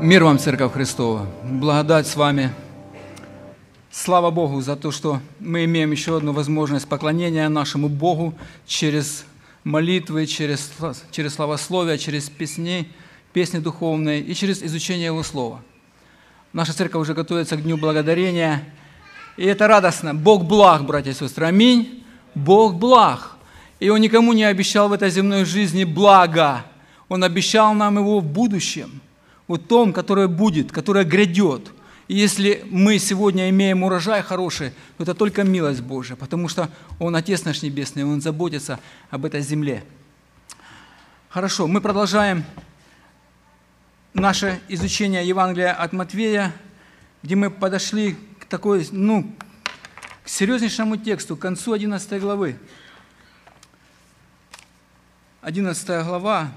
Мир вам, Церковь Христова. Благодать с вами. Слава Богу за то, что мы имеем еще одну возможность поклонения нашему Богу через молитвы, через, через славословие, через песни, песни духовные и через изучение Его Слова. Наша церковь уже готовится к Дню Благодарения. И это радостно. Бог благ, братья и сестры. Аминь. Бог благ. И Он никому не обещал в этой земной жизни блага. Он обещал нам его в будущем, о том, которое будет, которое грядет. И если мы сегодня имеем урожай хороший, то это только милость Божия, потому что Он Отец наш Небесный, Он заботится об этой земле. Хорошо, мы продолжаем наше изучение Евангелия от Матвея, где мы подошли к такой, ну, к серьезнейшему тексту, к концу 11 главы. 11 глава,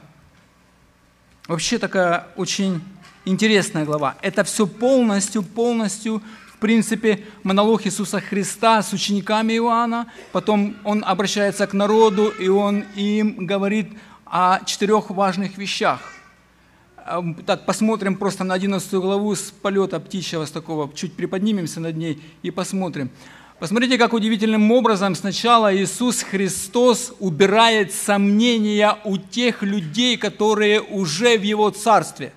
Вообще такая очень интересная глава. Это все полностью, полностью, в принципе, монолог Иисуса Христа с учениками Иоанна. Потом он обращается к народу, и он им говорит о четырех важных вещах. Эм, так, посмотрим просто на 11 главу с полета птичьего, с такого, чуть приподнимемся над ней и посмотрим. Посмотрите, как удивительным образом сначала Иисус Христос убирает сомнения у тех людей, которые уже в Его Царстве.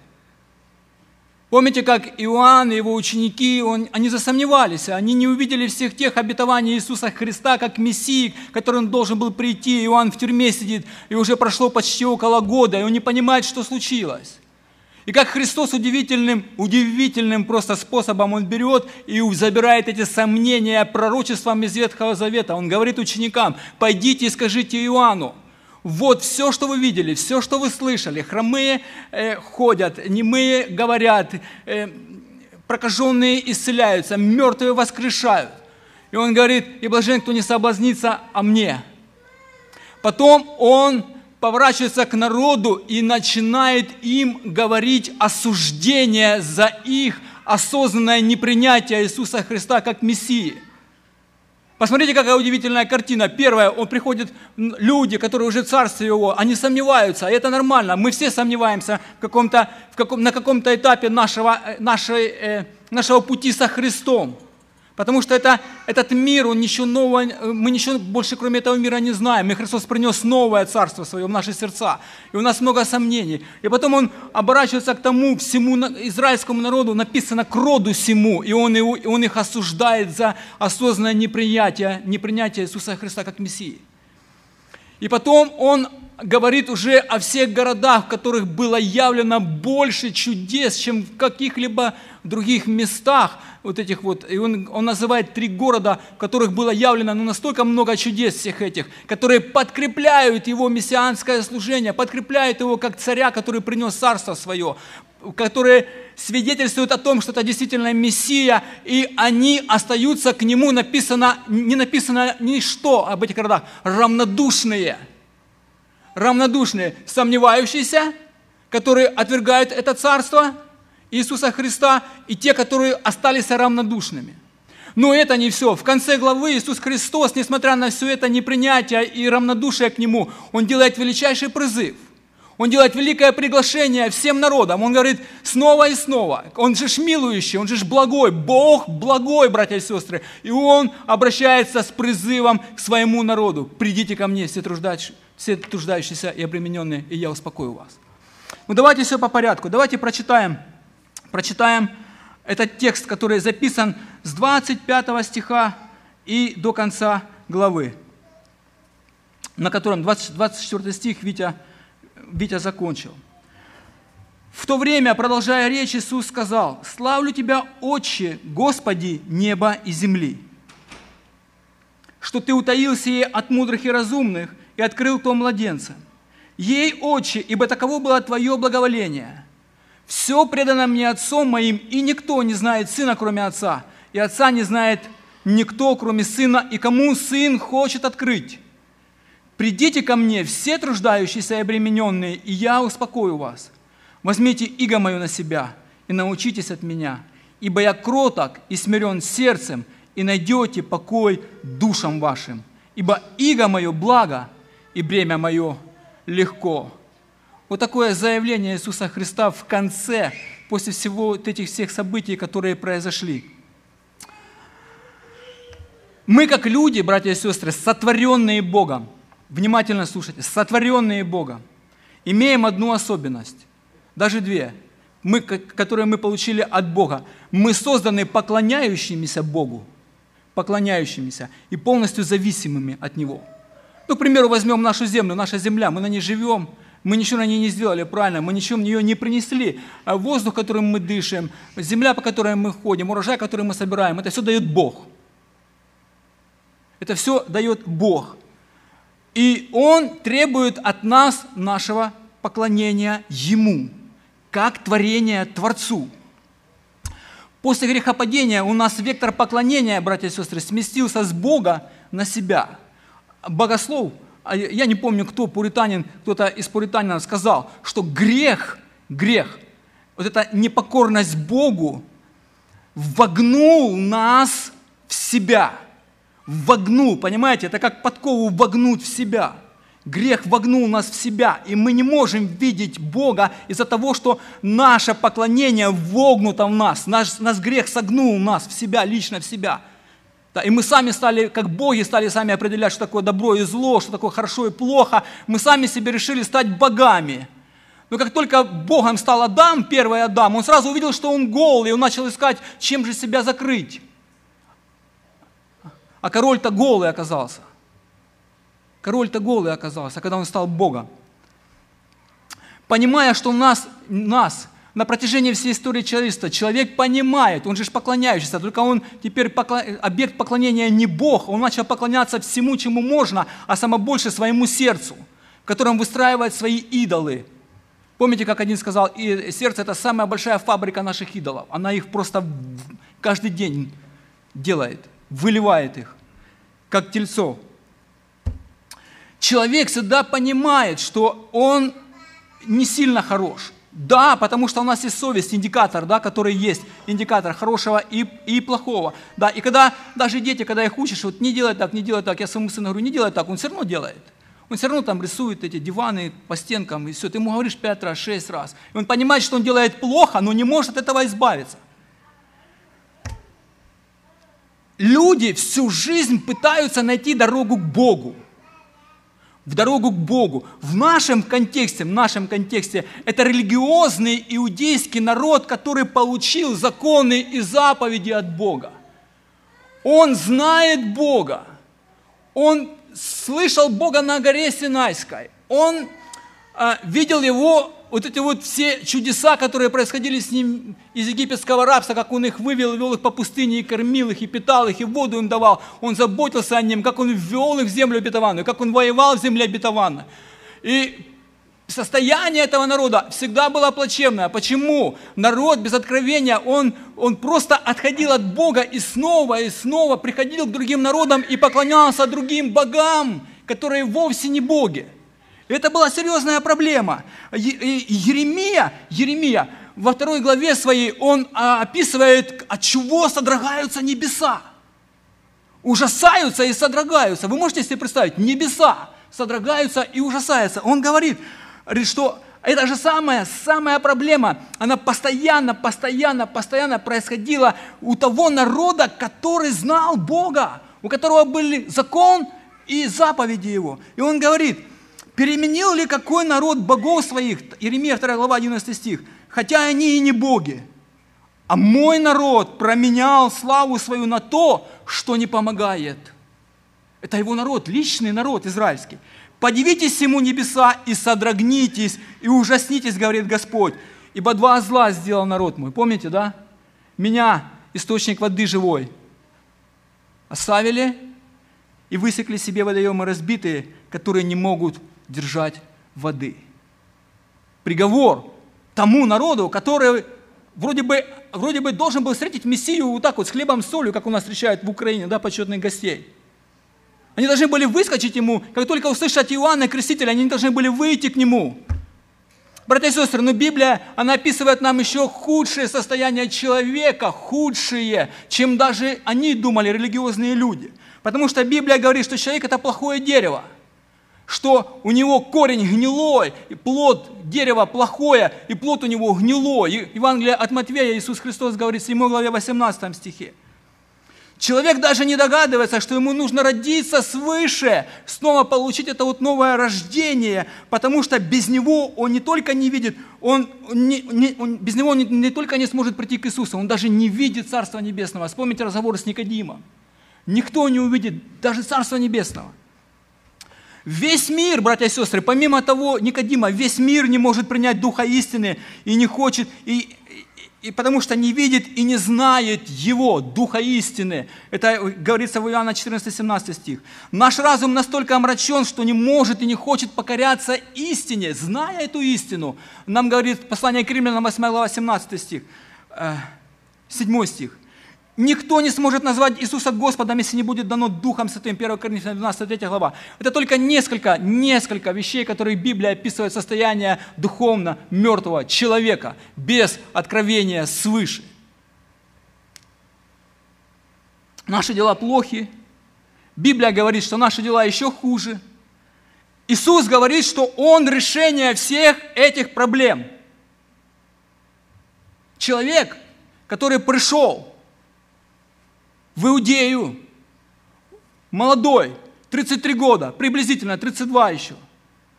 Помните, как Иоанн и его ученики, он, они засомневались, они не увидели всех тех обетований Иисуса Христа, как Мессии, который он должен был прийти. Иоанн в тюрьме сидит, и уже прошло почти около года, и он не понимает, что случилось. И как Христос удивительным, удивительным просто способом Он берет и забирает эти сомнения пророчеством из Ветхого Завета. Он говорит ученикам, пойдите и скажите Иоанну, вот все, что вы видели, все, что вы слышали. Хромые э, ходят, немые говорят, э, прокаженные исцеляются, мертвые воскрешают. И он говорит, и блажен, кто не соблазнится о мне. Потом он поворачивается к народу и начинает им говорить осуждение за их осознанное непринятие Иисуса Христа как Мессии. Посмотрите, какая удивительная картина. Первое, он приходит, люди, которые уже в царстве его, они сомневаются, и это нормально. Мы все сомневаемся в каком-то, в каком, на каком-то этапе нашего, э, нашей, э, нашего пути со Христом. Потому что это, этот мир, он ничего нового, мы ничего больше кроме этого мира не знаем. И Христос принес новое царство свое в наши сердца. И у нас много сомнений. И потом он оборачивается к тому всему израильскому народу, написано к роду всему. И он, и он их осуждает за осознанное неприятие, непринятие Иисуса Христа как Мессии. И потом он говорит уже о всех городах, в которых было явлено больше чудес, чем в каких-либо других местах вот этих вот. И он, он называет три города, в которых было явлено ну, настолько много чудес всех этих, которые подкрепляют его мессианское служение, подкрепляют его как царя, который принес царство свое, которые свидетельствуют о том, что это действительно Мессия, и они остаются к нему, написано, не написано ничто об этих городах, равнодушные – равнодушные, сомневающиеся, которые отвергают это царство Иисуса Христа, и те, которые остались равнодушными. Но это не все. В конце главы Иисус Христос, несмотря на все это непринятие и равнодушие к Нему, Он делает величайший призыв. Он делает великое приглашение всем народам. Он говорит снова и снова. Он же ж милующий, он же ж благой. Бог благой, братья и сестры. И Он обращается с призывом к своему народу. «Придите ко мне, все все труждающиеся и обремененные, и я успокою вас. Ну давайте все по порядку. Давайте прочитаем, прочитаем этот текст, который записан с 25 стиха и до конца главы, на котором 20, 24 стих Витя, Витя закончил. В то время, продолжая речь, Иисус сказал, «Славлю Тебя, Отче, Господи, неба и земли, что Ты утаил сие от мудрых и разумных, и открыл то младенца. Ей, Отче, ибо таково было Твое благоволение. Все предано мне Отцом моим, и никто не знает Сына, кроме Отца, и Отца не знает никто, кроме Сына, и кому Сын хочет открыть. Придите ко мне, все труждающиеся и обремененные, и я успокою вас. Возьмите иго мое на себя и научитесь от меня, ибо я кроток и смирен сердцем, и найдете покой душам вашим. Ибо иго мое благо – и бремя мое легко. Вот такое заявление Иисуса Христа в конце после всего вот этих всех событий, которые произошли. Мы, как люди, братья и сестры, сотворенные Богом, внимательно слушайте, сотворенные Богом, имеем одну особенность, даже две, мы, которые мы получили от Бога. Мы созданы поклоняющимися Богу, поклоняющимися и полностью зависимыми от Него. Ну, к примеру, возьмем нашу землю, наша земля, мы на ней живем, мы ничего на ней не сделали правильно, мы ничего в нее не принесли. А воздух, которым мы дышим, земля, по которой мы ходим, урожай, который мы собираем, это все дает Бог. Это все дает Бог. И Он требует от нас нашего поклонения Ему, как творение Творцу. После грехопадения у нас вектор поклонения, братья и сестры, сместился с Бога на себя. Богослов – я не помню, кто, пуританин, кто-то из пуританинов сказал, что грех, грех, вот эта непокорность Богу вогнул нас в себя. Вогнул, понимаете, это как подкову вогнуть в себя. Грех вогнул нас в себя, и мы не можем видеть Бога из-за того, что наше поклонение вогнуто в нас. Наш, наш грех согнул нас в себя, лично в себя – да, и мы сами стали, как боги, стали сами определять, что такое добро и зло, что такое хорошо и плохо. Мы сами себе решили стать богами. Но как только Богом стал Адам, первый Адам, он сразу увидел, что он голый, и он начал искать, чем же себя закрыть. А король-то голый оказался. Король-то голый оказался, когда он стал Богом. Понимая, что нас, нас на протяжении всей истории человечества человек понимает, он же поклоняющийся, только он теперь поклон... объект поклонения не Бог, он начал поклоняться всему, чему можно, а самое больше своему сердцу, в котором выстраивает свои идолы. Помните, как один сказал, и сердце – это самая большая фабрика наших идолов. Она их просто каждый день делает, выливает их, как тельцо. Человек всегда понимает, что он не сильно хорош – да, потому что у нас есть совесть, индикатор, да, который есть, индикатор хорошего и, и плохого. Да, и когда даже дети, когда их учишь, вот не делай так, не делай так, я своему сыну говорю, не делай так, он все равно делает. Он все равно там рисует эти диваны по стенкам, и все. Ты ему говоришь пять раз, шесть раз. И он понимает, что он делает плохо, но не может от этого избавиться. Люди всю жизнь пытаются найти дорогу к Богу в дорогу к Богу. В нашем контексте, в нашем контексте, это религиозный иудейский народ, который получил законы и заповеди от Бога. Он знает Бога. Он слышал Бога на горе Синайской. Он а, видел Его вот эти вот все чудеса, которые происходили с ним из египетского рабства, как он их вывел, вел их по пустыне и кормил их, и питал их, и воду им давал. Он заботился о ним, как он ввел их в землю обетованную, как он воевал в земле обетованной. И состояние этого народа всегда было плачевное. Почему? Народ без откровения, он, он просто отходил от Бога и снова и снова приходил к другим народам и поклонялся другим богам, которые вовсе не боги. Это была серьезная проблема. Еремия, Еремия во второй главе своей, он а, описывает, от чего содрогаются небеса. Ужасаются и содрогаются. Вы можете себе представить, небеса содрогаются и ужасаются. Он говорит, что это же самая, самая проблема, она постоянно, постоянно, постоянно происходила у того народа, который знал Бога, у которого были закон и заповеди Его. И он говорит, Переменил ли какой народ богов своих? Иеремия 2 глава 11 стих. Хотя они и не боги. А мой народ променял славу свою на то, что не помогает. Это его народ, личный народ израильский. Подивитесь ему небеса и содрогнитесь, и ужаснитесь, говорит Господь. Ибо два зла сделал народ мой. Помните, да? Меня, источник воды живой, оставили и высекли себе водоемы разбитые, которые не могут держать воды. Приговор тому народу, который вроде бы, вроде бы должен был встретить Мессию вот так вот, с хлебом, с солью, как у нас встречают в Украине, да, почетных гостей. Они должны были выскочить ему, как только услышат Иоанна Крестителя, они должны были выйти к нему. Братья и сестры, но Библия, она описывает нам еще худшее состояние человека, худшее, чем даже они думали, религиозные люди. Потому что Библия говорит, что человек – это плохое дерево – что у него корень гнилой, и плод дерева плохое, и плод у него гнилой. И Евангелие от Матвея Иисус Христос говорит в 7 главе 18 стихе. Человек даже не догадывается, что ему нужно родиться свыше, снова получить это вот новое рождение, потому что без него он не только не видит, он, не, не, он без него он не, не только не сможет прийти к Иисусу, он даже не видит Царства Небесного. Вспомните разговор с Никодимом. Никто не увидит даже Царства Небесного. Весь мир, братья и сестры, помимо того Никодима, весь мир не может принять Духа истины и не хочет, и, и потому что не видит и не знает Его, Духа истины. Это говорится в Иоанна 14-17 стих. Наш разум настолько омрачен, что не может и не хочет покоряться истине, зная эту истину. Нам говорит послание к римлянам 8 глава 17 стих, 7 э, стих. Никто не сможет назвать Иисуса Господом, если не будет дано Духом Святым. 1 Коринфянам 12, 3 глава. Это только несколько, несколько вещей, которые Библия описывает состояние духовно мертвого человека, без откровения свыше. Наши дела плохи. Библия говорит, что наши дела еще хуже. Иисус говорит, что Он решение всех этих проблем. Человек, который пришел в Иудею, молодой, 33 года, приблизительно 32 еще,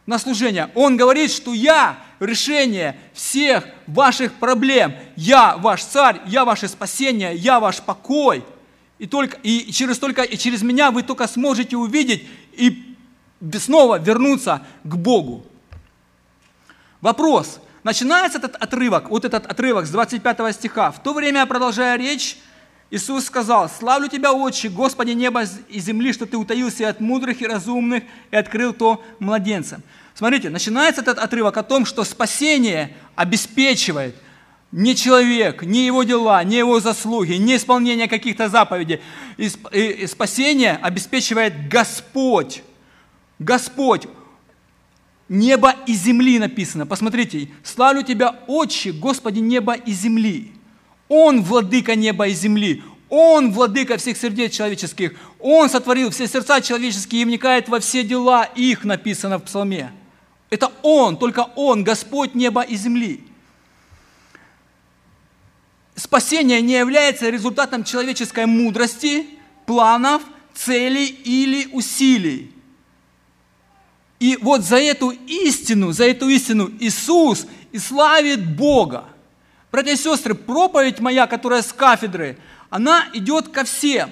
на служение. Он говорит, что я решение всех ваших проблем. Я ваш царь, я ваше спасение, я ваш покой. И, только, и, через, только, и через меня вы только сможете увидеть и снова вернуться к Богу. Вопрос. Начинается этот отрывок, вот этот отрывок с 25 стиха. В то время, продолжая речь, Иисус сказал, «Славлю Тебя, Отче, Господи неба и земли, что Ты утаился от мудрых и разумных и открыл то младенцам». Смотрите, начинается этот отрывок о том, что спасение обеспечивает не человек, не его дела, не его заслуги, не исполнение каких-то заповедей. И спасение обеспечивает Господь. Господь. Небо и земли написано. Посмотрите, «Славлю Тебя, Отче, Господи неба и земли». Он владыка неба и земли. Он владыка всех сердец человеческих. Он сотворил все сердца человеческие и вникает во все дела их, написано в псалме. Это Он, только Он, Господь неба и земли. Спасение не является результатом человеческой мудрости, планов, целей или усилий. И вот за эту истину, за эту истину Иисус и славит Бога. Братья и сестры, проповедь моя, которая с кафедры, она идет ко всем.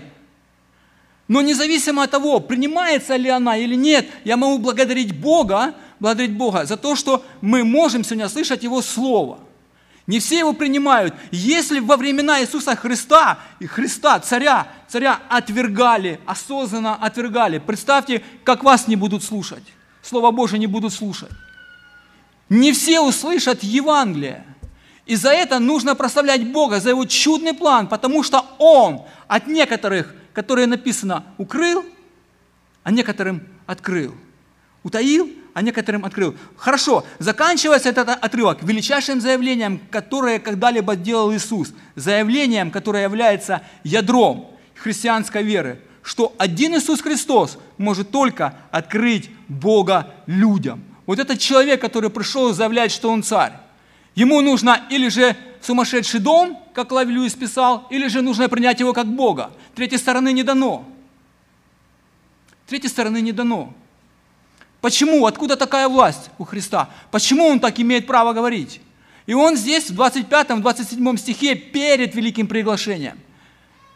Но независимо от того, принимается ли она или нет, я могу благодарить Бога, благодарить Бога за то, что мы можем сегодня слышать Его Слово. Не все его принимают. Если во времена Иисуса Христа, и Христа, царя, царя отвергали, осознанно отвергали, представьте, как вас не будут слушать. Слово Божие не будут слушать. Не все услышат Евангелие. И за это нужно прославлять Бога, за Его чудный план, потому что Он от некоторых, которые написано, укрыл, а некоторым открыл. Утаил, а некоторым открыл. Хорошо, заканчивается этот отрывок величайшим заявлением, которое когда-либо делал Иисус. Заявлением, которое является ядром христианской веры, что один Иисус Христос может только открыть Бога людям. Вот этот человек, который пришел и заявляет, что он царь. Ему нужно или же сумасшедший дом, как Лави Льюис писал, или же нужно принять его как Бога. Третьей стороны не дано. Третьей стороны не дано. Почему? Откуда такая власть у Христа? Почему Он так имеет право говорить? И Он здесь в 25-27 стихе перед великим приглашением,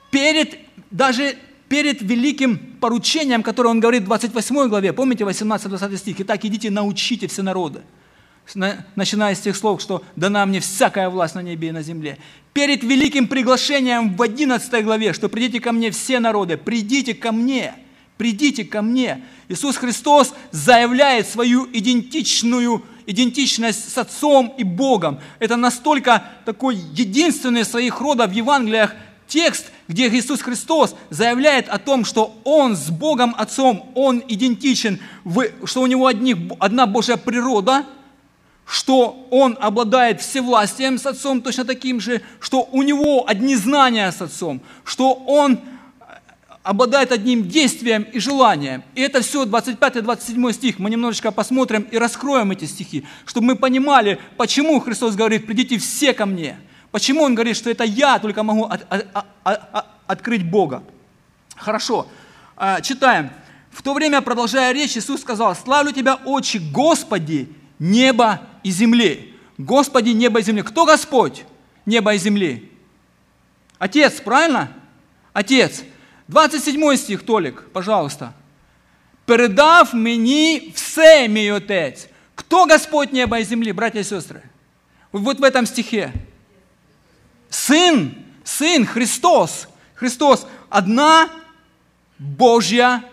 перед даже перед великим поручением, которое Он говорит в 28 главе, помните 18-20 стих, «Итак, идите, научите все народы» начиная с тех слов, что дана мне всякая власть на небе и на земле. Перед великим приглашением в 11 главе, что придите ко мне все народы, придите ко мне, придите ко мне. Иисус Христос заявляет свою идентичную идентичность с Отцом и Богом. Это настолько такой единственный своих родов в Евангелиях текст, где Иисус Христос заявляет о том, что Он с Богом Отцом, Он идентичен, что у Него одних, одна Божья природа – что он обладает всевластием с Отцом точно таким же, что у него одни знания с Отцом, что он обладает одним действием и желанием. И это все 25-27 стих. Мы немножечко посмотрим и раскроем эти стихи, чтобы мы понимали, почему Христос говорит, придите все ко мне. Почему Он говорит, что это я только могу от, от, от, открыть Бога. Хорошо, а, читаем. В то время, продолжая речь, Иисус сказал, «Славлю Тебя, Отче, Господи, небо и земли». Господи, небо и земли. Кто Господь? Небо и земли. Отец, правильно? Отец. 27 стих, Толик, пожалуйста. «Передав мені все, мій Отець». Кто Господь неба и земли, братья и сестры? Вот в этом стихе. Сын, Сын, Христос. Христос. Одна Божья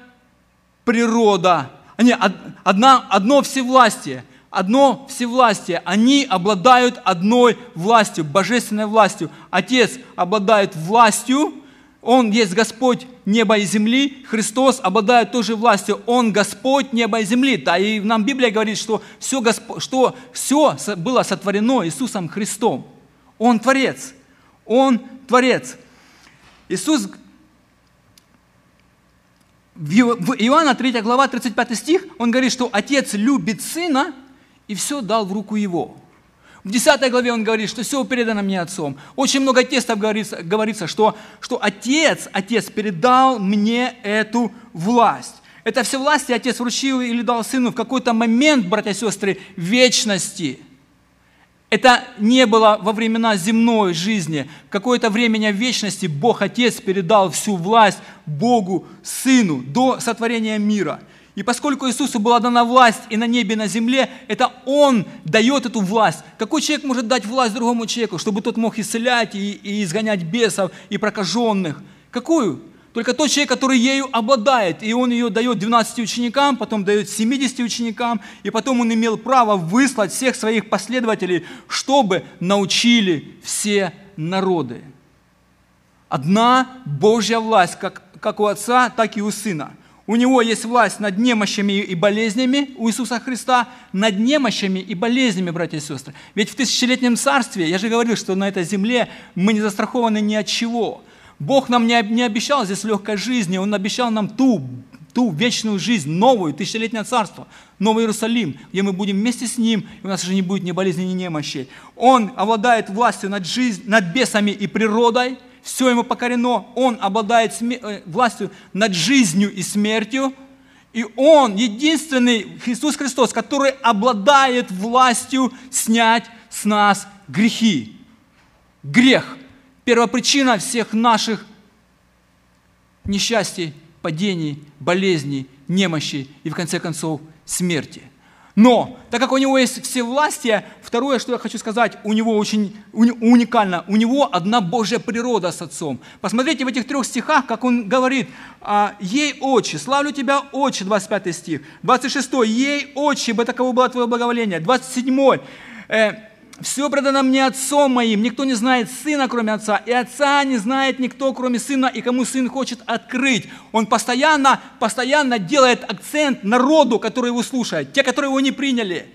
природа. Не, одна, одно всевластие. Одно всевластие. Они обладают одной властью, божественной властью. Отец обладает властью, он есть Господь неба и земли, Христос обладает той же властью, Он Господь неба и земли. Да, и нам Библия говорит, что все, Госп... что все было сотворено Иисусом Христом. Он Творец. Он Творец. Иисус в Иоанна 3 глава 35 стих, он говорит, что Отец любит Сына и все дал в руку Его. В 10 главе он говорит, что все передано мне Отцом. Очень много текстов говорится, говорится что, что Отец, Отец передал мне эту власть. Это все власти Отец вручил или дал Сыну в какой-то момент, братья и сестры, вечности. Это не было во времена земной жизни. Какое-то время вечности Бог Отец передал всю власть Богу Сыну до сотворения мира – и поскольку Иисусу была дана власть и на небе, и на земле, это Он дает эту власть. Какой человек может дать власть другому человеку, чтобы тот мог исцелять и, и изгонять бесов и прокаженных? Какую? Только тот человек, который ею обладает, и он ее дает 12 ученикам, потом дает 70 ученикам, и потом он имел право выслать всех своих последователей, чтобы научили все народы. Одна Божья власть, как, как у Отца, так и у Сына – у него есть власть над немощами и болезнями у Иисуса Христа, над немощами и болезнями, братья и сестры. Ведь в тысячелетнем царстве, я же говорил, что на этой земле мы не застрахованы ни от чего. Бог нам не, обещал здесь легкой жизни, Он обещал нам ту, ту вечную жизнь, новую, тысячелетнее царство, Новый Иерусалим, где мы будем вместе с Ним, и у нас уже не будет ни болезни, ни немощей. Он обладает властью над, жизнь, над бесами и природой – все ему покорено, он обладает э, властью над жизнью и смертью, и Он единственный, Иисус Христос, который обладает властью снять с нас грехи. Грех – первопричина всех наших несчастий, падений, болезней, немощи и, в конце концов, смерти. Но, так как у него есть все власти, второе, что я хочу сказать, у него очень уникально, у него одна Божья природа с Отцом. Посмотрите в этих трех стихах, как он говорит, «А, «Ей, Отче, славлю Тебя, Отче», 25 стих, 26, «Ей, Отче, бы таково было Твое благоволение», 27, все предано мне Отцом моим, никто не знает Сына, кроме Отца, и Отца не знает никто, кроме Сына, и кому Сын хочет открыть. Он постоянно, постоянно делает акцент народу, который его слушает, те, которые его не приняли,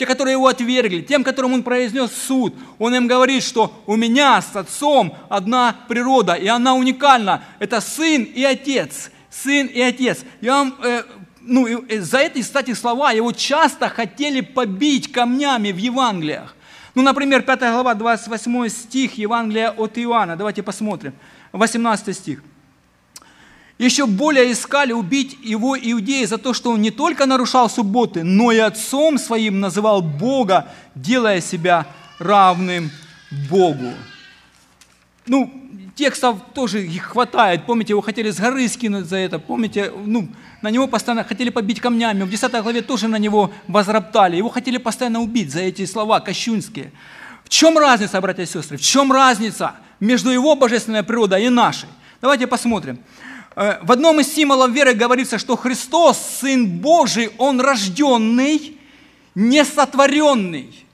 те, которые его отвергли, тем, которым он произнес суд. Он им говорит, что у меня с Отцом одна природа, и она уникальна. Это Сын и Отец. Сын и Отец. Я вам э, ну, э, за эти, кстати, слова его часто хотели побить камнями в Евангелиях. Ну, например, 5 глава, 28 стих Евангелия от Иоанна. Давайте посмотрим. 18 стих. Еще более искали убить его иудеи за то, что он не только нарушал субботы, но и отцом своим называл Бога, делая себя равным Богу. Ну, текстов тоже их хватает. Помните, его хотели с горы скинуть за это. Помните, ну, на него постоянно хотели побить камнями. В 10 главе тоже на него возроптали. Его хотели постоянно убить за эти слова кощунские. В чем разница, братья и сестры? В чем разница между его божественной природой и нашей? Давайте посмотрим. Э, в одном из символов веры говорится, что Христос, Сын Божий, Он рожденный, не сотворенный.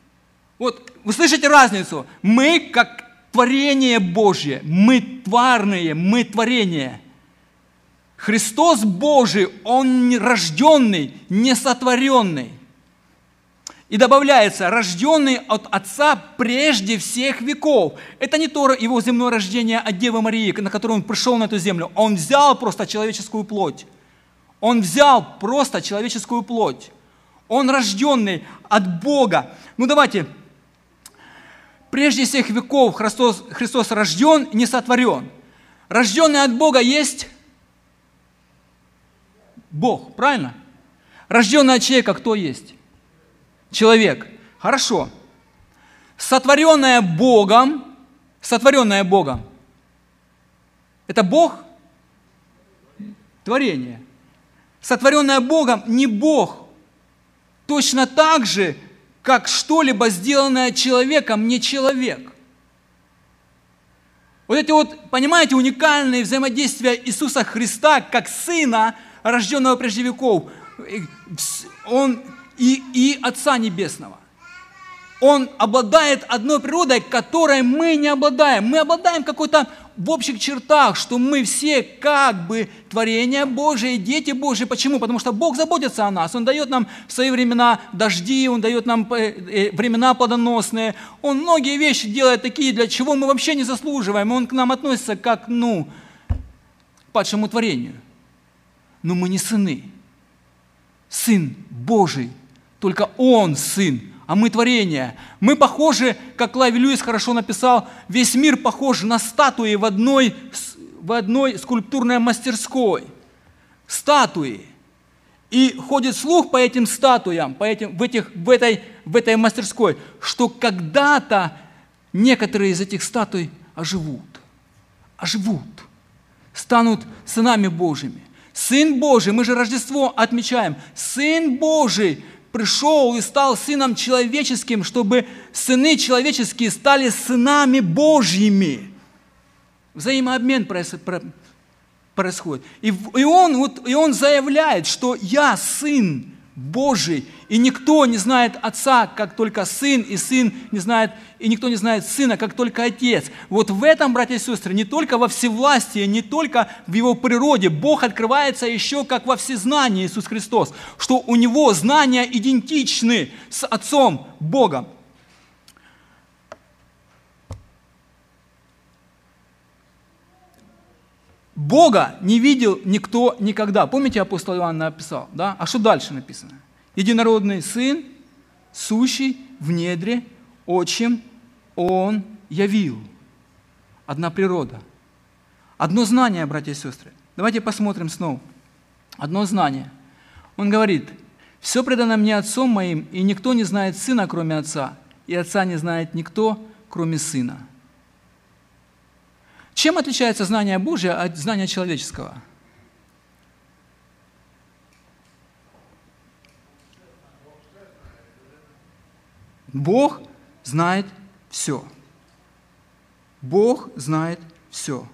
Вот вы слышите разницу? Мы, как творение Божье, мы тварные, мы творение – Христос Божий, Он рожденный, не сотворенный. И добавляется, рожденный от Отца прежде всех веков. Это не то его земное рождение от Девы Марии, на которое он пришел на эту землю. Он взял просто человеческую плоть. Он взял просто человеческую плоть. Он рожденный от Бога. Ну давайте, прежде всех веков Христос, Христос рожден, не сотворен. Рожденный от Бога есть Бог, правильно? Рожденный от человека кто есть? Человек. Хорошо. Сотворенное Богом, сотворенное Богом, это Бог? Творение. Сотворенное Богом не Бог. Точно так же, как что-либо сделанное человеком не человек. Вот эти вот, понимаете, уникальные взаимодействия Иисуса Христа как Сына, рожденного прежде веков, Он и, и Отца Небесного. Он обладает одной природой, которой мы не обладаем. Мы обладаем какой-то в общих чертах, что мы все как бы творения Божие, дети Божьи. Почему? Потому что Бог заботится о нас. Он дает нам в свои времена дожди, Он дает нам э, э, времена плодоносные. Он многие вещи делает такие, для чего мы вообще не заслуживаем. Он к нам относится как, ну, падшему творению. Но мы не сыны. Сын Божий, только Он сын, а мы творение. Мы похожи, как Лави Льюис хорошо написал, весь мир похож на статуи в одной, в одной скульптурной мастерской. Статуи. И ходит слух по этим статуям, по этим, в, этих, в, этой, в этой мастерской, что когда-то некоторые из этих статуй оживут. Оживут. Станут сынами Божьими. Сын Божий, мы же Рождество отмечаем. Сын Божий – пришел и стал Сыном Человеческим, чтобы сыны человеческие стали сынами Божьими. Взаимообмен происходит. И, и, он, вот, и он заявляет, что я сын Божий, и никто не знает Отца, как только Сын, и Сын не знает, и никто не знает Сына, как только Отец. Вот в этом, братья и сестры, не только во всевластии, не только в Его природе, Бог открывается еще как во всезнании Иисус Христос, что у Него знания идентичны с Отцом Богом. Бога не видел никто никогда. Помните, апостол Иоанн написал? Да? А что дальше написано? Единородный Сын, сущий в недре, отчим Он явил. Одна природа. Одно знание, братья и сестры. Давайте посмотрим снова. Одно знание. Он говорит, «Все предано мне Отцом моим, и никто не знает Сына, кроме Отца, и Отца не знает никто, кроме Сына». Чем отличается знание Божье от знания человеческого? Бог знает все. Бог знает все.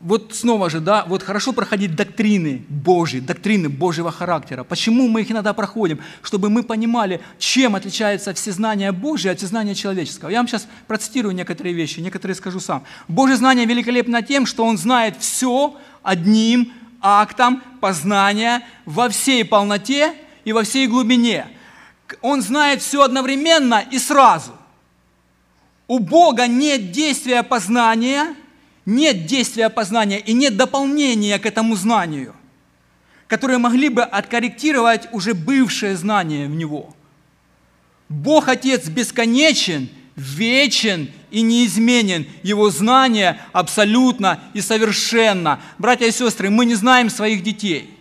вот снова же, да, вот хорошо проходить доктрины Божьи, доктрины Божьего характера. Почему мы их иногда проходим? Чтобы мы понимали, чем отличается всезнание Божье от всезнания человеческого. Я вам сейчас процитирую некоторые вещи, некоторые скажу сам. Божье знание великолепно тем, что Он знает все одним актом познания во всей полноте и во всей глубине. Он знает все одновременно и сразу. У Бога нет действия познания – нет действия познания и нет дополнения к этому знанию, которые могли бы откорректировать уже бывшее знание в него. Бог Отец бесконечен, вечен и неизменен. Его знание абсолютно и совершенно. Братья и сестры, мы не знаем своих детей.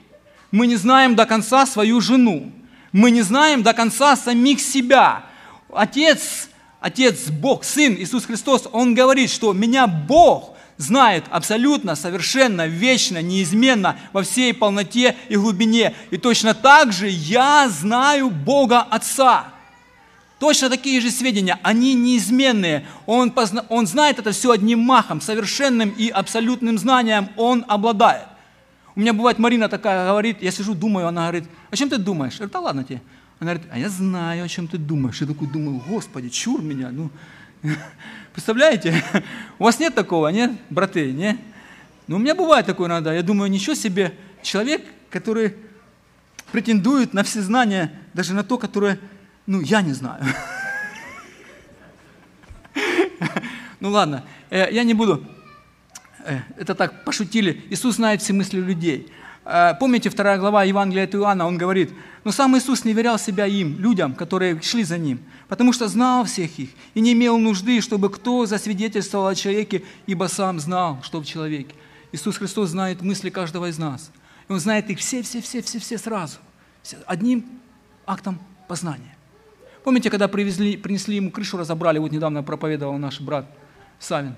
Мы не знаем до конца свою жену. Мы не знаем до конца самих себя. Отец, Отец, Бог, Сын, Иисус Христос, Он говорит, что меня Бог знает абсолютно, совершенно, вечно, неизменно, во всей полноте и глубине. И точно так же я знаю Бога Отца. Точно такие же сведения, они неизменные. Он, позна... он знает это все одним махом, совершенным и абсолютным знанием он обладает. У меня бывает Марина такая говорит, я сижу, думаю, она говорит, о чем ты думаешь? Я говорю, да ладно тебе. Она говорит, а я знаю, о чем ты думаешь. Я такой думаю, Господи, чур меня, ну, Представляете? У вас нет такого, нет, браты, нет? Ну, у меня бывает такое иногда. Я думаю, ничего себе, человек которые претендуют на все знания, даже на то, которое, ну, я не знаю. Ну ладно, э, я не буду, э, это так, пошутили. Иисус знает все мысли людей. Э, помните, вторая глава Евангелия от Иоанна, он говорит, но сам Иисус не верял себя им, людям, которые шли за Ним, потому что знал всех их и не имел нужды, чтобы кто засвидетельствовал о человеке, ибо сам знал, что в человеке. Иисус Христос знает мысли каждого из нас. И Он знает их все-все-все-все-все сразу, одним актом познания. Помните, когда привезли, принесли ему крышу, разобрали, вот недавно проповедовал наш брат Савин,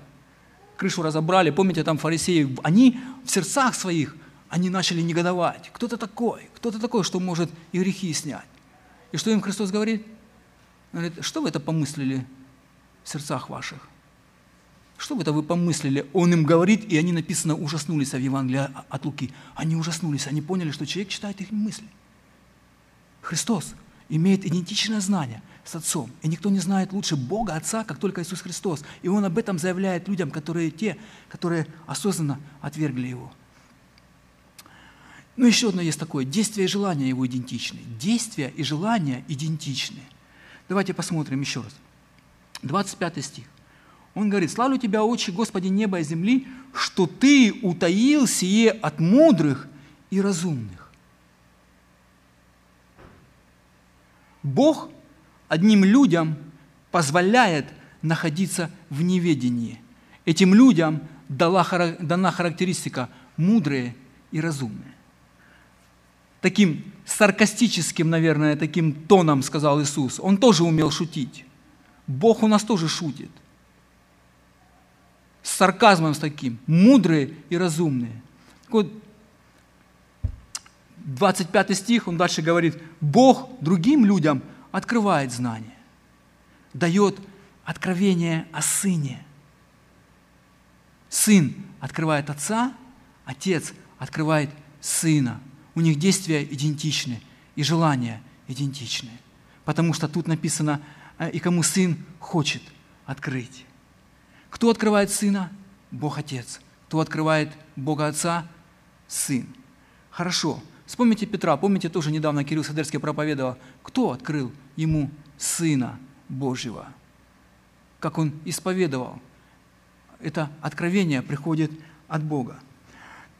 крышу разобрали, помните, там фарисеи, они в сердцах своих они начали негодовать. Кто-то такой, кто-то такой, что может и грехи снять. И что им Христос говорит? Он говорит, что вы это помыслили в сердцах ваших? Что вы это вы помыслили? Он им говорит, и они написано ужаснулись в Евангелии от Луки. Они ужаснулись, они поняли, что человек читает их мысли. Христос имеет идентичное знание с Отцом. И никто не знает лучше Бога, Отца, как только Иисус Христос. И Он об этом заявляет людям, которые те, которые осознанно отвергли Его. Ну, еще одно есть такое. Действие и желание его идентичны. Действия и желания идентичны. Давайте посмотрим еще раз. 25 стих. Он говорит, «Славлю Тебя, Отче, Господи неба и земли, что Ты утаил сие от мудрых и разумных». Бог одним людям позволяет находиться в неведении. Этим людям дана характеристика «мудрые и разумные» таким саркастическим, наверное, таким тоном сказал Иисус. Он тоже умел шутить. Бог у нас тоже шутит. С сарказмом с таким. Мудрые и разумные. Так вот, 25 стих, он дальше говорит, Бог другим людям открывает знания, дает откровение о Сыне. Сын открывает Отца, Отец открывает Сына – у них действия идентичны и желания идентичны. Потому что тут написано, «А, и кому Сын хочет открыть. Кто открывает Сына? Бог Отец. Кто открывает Бога Отца? Сын. Хорошо. Вспомните Петра, помните, тоже недавно Кирилл Садерский проповедовал, кто открыл ему Сына Божьего? Как он исповедовал. Это откровение приходит от Бога.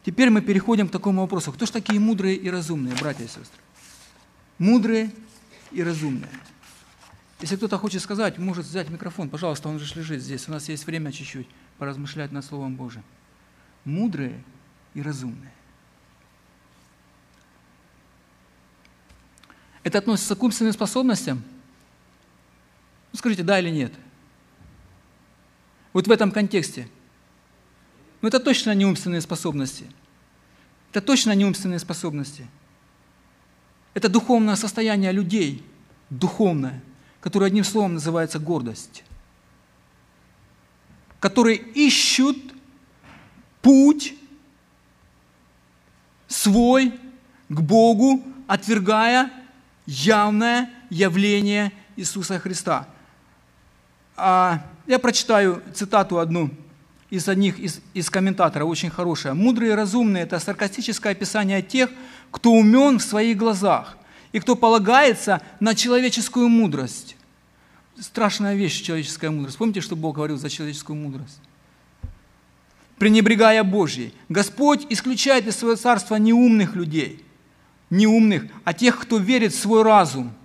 Теперь мы переходим к такому вопросу. Кто же такие мудрые и разумные, братья и сестры? Мудрые и разумные. Если кто-то хочет сказать, может взять микрофон, пожалуйста, он же лежит здесь. У нас есть время чуть-чуть поразмышлять над Словом Божьим. Мудрые и разумные. Это относится к умственным способностям? Ну, скажите, да или нет? Вот в этом контексте – но это точно не умственные способности. Это точно не умственные способности. Это духовное состояние людей, духовное, которое одним словом называется гордость. Которые ищут путь свой к Богу, отвергая явное явление Иисуса Христа. А я прочитаю цитату одну из одних из, из комментаторов, очень хорошая. «Мудрые и разумные – это саркастическое описание тех, кто умен в своих глазах и кто полагается на человеческую мудрость». Страшная вещь – человеческая мудрость. Помните, что Бог говорил за человеческую мудрость? Пренебрегая Божьей. Господь исключает из своего царства неумных людей, неумных, а тех, кто верит в свой разум –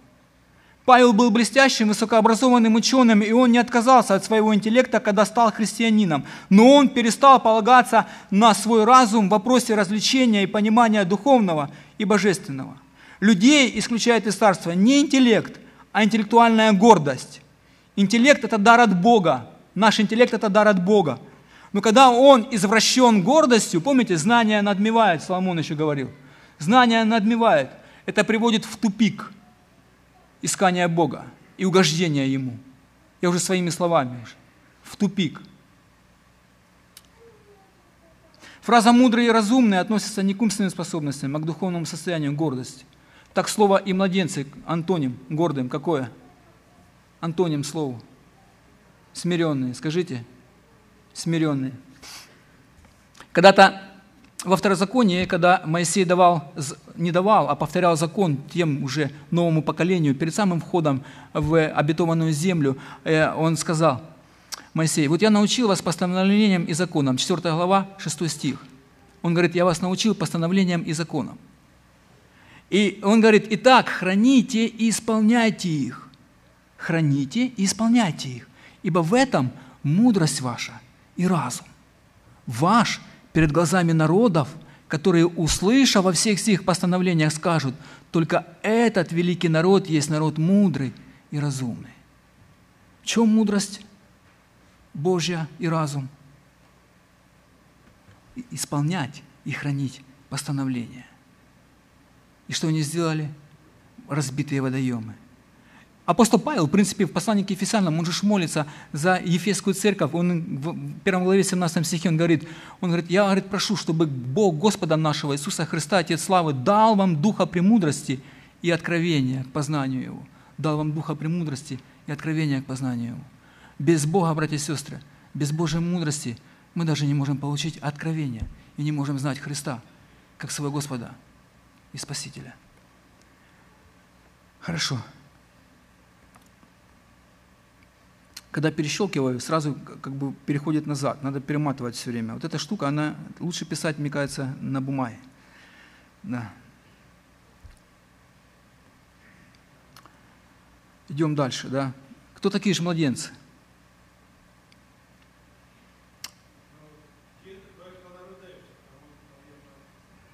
Павел был блестящим, высокообразованным ученым, и он не отказался от своего интеллекта, когда стал христианином. Но он перестал полагаться на свой разум в вопросе развлечения и понимания духовного и божественного. Людей исключает из царства не интеллект, а интеллектуальная гордость. Интеллект – это дар от Бога. Наш интеллект – это дар от Бога. Но когда он извращен гордостью, помните, знание надмевает, Соломон еще говорил. Знание надмевает. Это приводит в тупик – искания Бога и угождения Ему. Я уже своими словами, в тупик. Фраза «мудрый и разумный» относится не к умственным способностям, а к духовному состоянию гордости. Так слово «и младенцы» антоним гордым какое? Антоним слову. Смиренные. Скажите. Смиренные. Когда-то во второзаконии, когда Моисей давал, не давал, а повторял закон тем уже новому поколению, перед самым входом в обетованную землю, э, он сказал, Моисей, вот я научил вас постановлениям и законам, 4 глава, 6 стих. Он говорит, я вас научил постановлениям и законам. И он говорит, итак, храните и исполняйте их. Храните и исполняйте их, ибо в этом мудрость ваша и разум. Ваш перед глазами народов, которые, услышав во всех сих постановлениях, скажут, только этот великий народ есть народ мудрый и разумный. В чем мудрость Божья и разум? Исполнять и хранить постановления. И что они сделали? Разбитые водоемы – Апостол Павел, в принципе, в послании к Ефесянам, он же молится за Ефесскую церковь. Он в первом главе 17 стихе он говорит, он говорит, я говорит, прошу, чтобы Бог Господа нашего Иисуса Христа, Отец Славы, дал вам духа премудрости и откровения к познанию Его. Дал вам духа премудрости и откровения к познанию Его. Без Бога, братья и сестры, без Божьей мудрости мы даже не можем получить откровения и не можем знать Христа как своего Господа и Спасителя. Хорошо. Когда перещелкиваю, сразу как бы переходит назад, надо перематывать все время. Вот эта штука, она лучше писать, мне кажется, на бумаге. Да. Идем дальше, да. Кто такие же младенцы?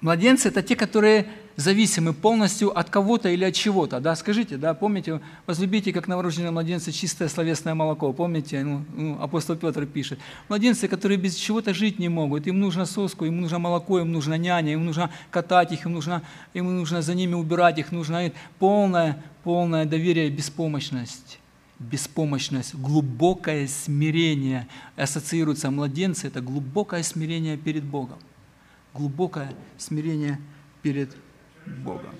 Младенцы – это те, которые зависимы полностью от кого-то или от чего-то. Да? Скажите, да, помните, возлюбите, как новорожденные младенцы, чистое словесное молоко. Помните, ну, ну, апостол Петр пишет. Младенцы, которые без чего-то жить не могут. Им нужно соску, им нужно молоко, им нужно няня, им нужно катать их, им нужно, им нужно за ними убирать, их нужно полное, полное доверие и беспомощность беспомощность, глубокое смирение. Ассоциируются младенцы – это глубокое смирение перед Богом. Глубокое смирение перед Бога.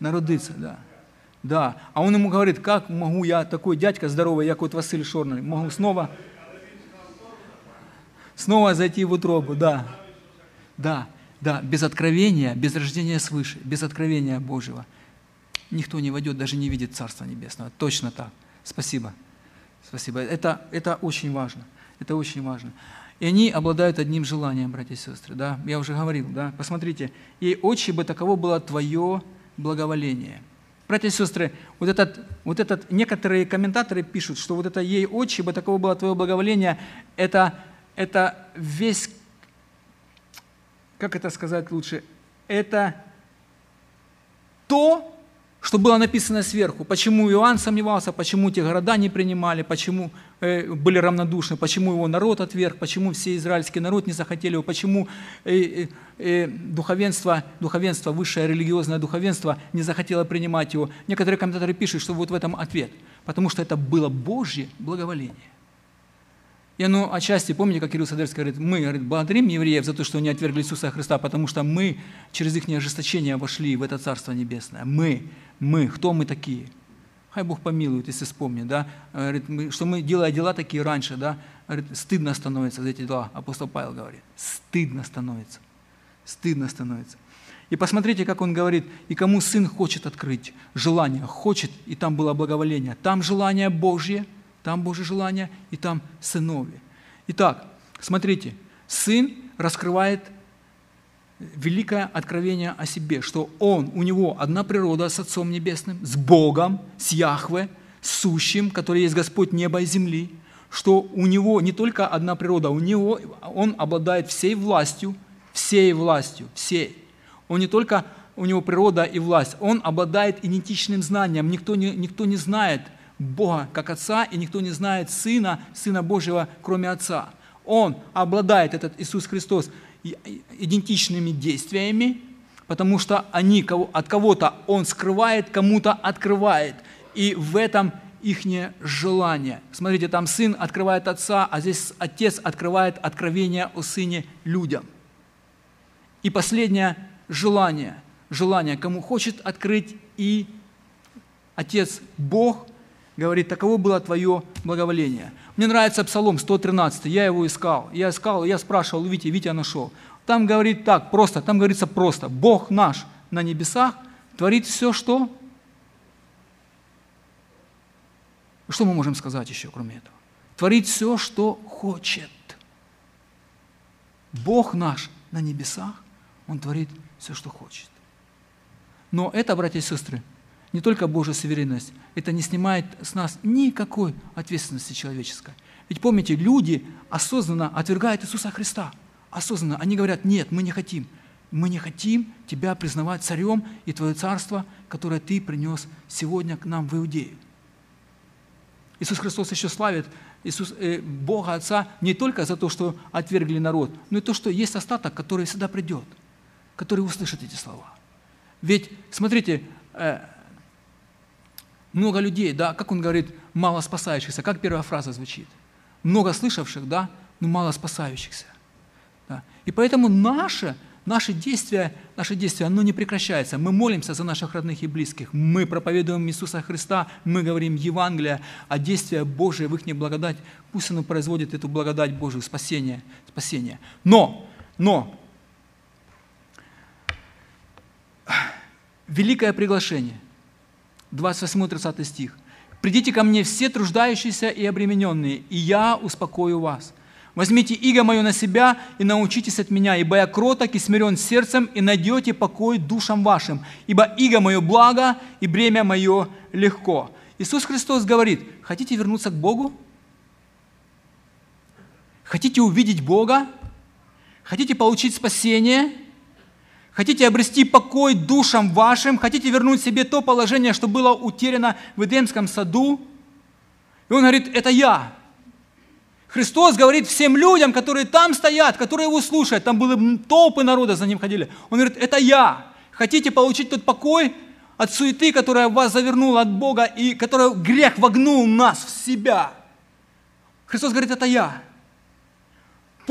Народиться, да. Да. А он ему говорит, как могу я, такой дядька здоровый, як вот Василий Шорный, могу снова, снова зайти в утробу, да. Да, да, без откровения, без рождения свыше, без откровения Божьего. Никто не войдет, даже не видит Царства Небесного. Точно так. Спасибо. Спасибо. Это, это очень важно. Это очень важно. И они обладают одним желанием, братья и сестры. Да? Я уже говорил, да? посмотрите. «И отче бы таково было твое благоволение». Братья и сестры, вот этот, вот этот, некоторые комментаторы пишут, что вот это «ей отче бы таково было твое благоволение» это, это весь, как это сказать лучше, это то, что было написано сверху. Почему Иоанн сомневался, почему те города не принимали, почему э, были равнодушны, почему его народ отверг, почему все израильский народ не захотели его, почему э, э, э, духовенство, духовенство, высшее религиозное духовенство не захотело принимать его. Некоторые комментаторы пишут, что вот в этом ответ. Потому что это было Божье благоволение. И оно отчасти, помните, как Кирилл Садерский говорит, мы говорит, благодарим евреев за то, что они отвергли Иисуса Христа, потому что мы через их ожесточение вошли в это Царство Небесное. Мы, мы, кто мы такие? Хай Бог помилует, если вспомнит, да? Говорит, что мы, делая дела такие раньше, да? Говорит, стыдно становится за эти дела, апостол Павел говорит. Стыдно становится. Стыдно становится. И посмотрите, как он говорит, и кому сын хочет открыть желание, хочет, и там было благоволение. Там желание Божье – там Божье желание, и там сыновья. Итак, смотрите, сын раскрывает великое откровение о себе, что он, у него одна природа с Отцом Небесным, с Богом, с Яхве, сущим, который есть Господь неба и земли, что у него не только одна природа, у него, он обладает всей властью, всей властью, всей. Он не только, у него природа и власть, он обладает идентичным знанием, никто не, никто не знает – Бога как Отца, и никто не знает Сына, Сына Божьего, кроме Отца. Он обладает, этот Иисус Христос, идентичными действиями, потому что они, от кого-то Он скрывает, кому-то открывает. И в этом их желание. Смотрите, там сын открывает отца, а здесь отец открывает откровение о сыне людям. И последнее желание. Желание, кому хочет открыть и Отец Бог говорит, таково было твое благоволение. Мне нравится Псалом 113, я его искал. Я искал, я спрашивал, Витя, Витя нашел. Там говорит так, просто, там говорится просто. Бог наш на небесах творит все, что? Что мы можем сказать еще, кроме этого? Творит все, что хочет. Бог наш на небесах, Он творит все, что хочет. Но это, братья и сестры, не только Божья суверенность, это не снимает с нас никакой ответственности человеческой. Ведь помните, люди осознанно отвергают Иисуса Христа. Осознанно. Они говорят, нет, мы не хотим. Мы не хотим Тебя признавать царем и Твое царство, которое Ты принес сегодня к нам в Иудею. Иисус Христос еще славит Иисус, э, Бога Отца не только за то, что отвергли народ, но и то, что есть остаток, который всегда придет, который услышит эти слова. Ведь, смотрите, э, много людей, да, как он говорит, мало спасающихся, как первая фраза звучит. Много слышавших, да, но мало спасающихся. Да. И поэтому наше, наши действия, наши действия, оно не прекращается. Мы молимся за наших родных и близких, мы проповедуем Иисуса Христа, мы говорим Евангелие, а действия Божие в их благодать, пусть оно производит эту благодать Божию, спасение, спасение. Но, но, великое приглашение, 28-30 стих. «Придите ко мне все труждающиеся и обремененные, и я успокою вас. Возьмите иго мое на себя и научитесь от меня, ибо я кроток и смирен сердцем, и найдете покой душам вашим, ибо иго мое благо, и бремя мое легко». Иисус Христос говорит, хотите вернуться к Богу? Хотите увидеть Бога? Хотите получить спасение? Хотите обрести покой душам вашим? Хотите вернуть себе то положение, что было утеряно в Эдемском саду? И он говорит, это я. Христос говорит всем людям, которые там стоят, которые его слушают, там были толпы народа за ним ходили. Он говорит, это я. Хотите получить тот покой от суеты, которая вас завернула от Бога и которая грех вогнул нас в себя? Христос говорит, это я.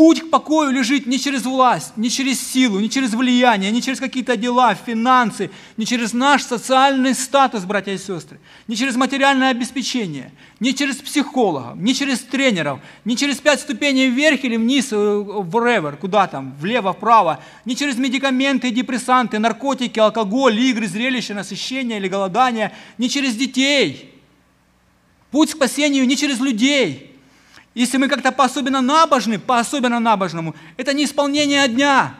Путь к покою лежит не через власть, не через силу, не через влияние, не через какие-то дела, финансы, не через наш социальный статус, братья и сестры, не через материальное обеспечение, не через психологов, не через тренеров, не через пять ступеней вверх или вниз, wherever, куда там, влево, вправо, не через медикаменты, депрессанты, наркотики, алкоголь, игры, зрелища, насыщение или голодание, не через детей. Путь к спасению не через людей – если мы как-то по-особенно набожны, по-особенно набожному, это не исполнение дня,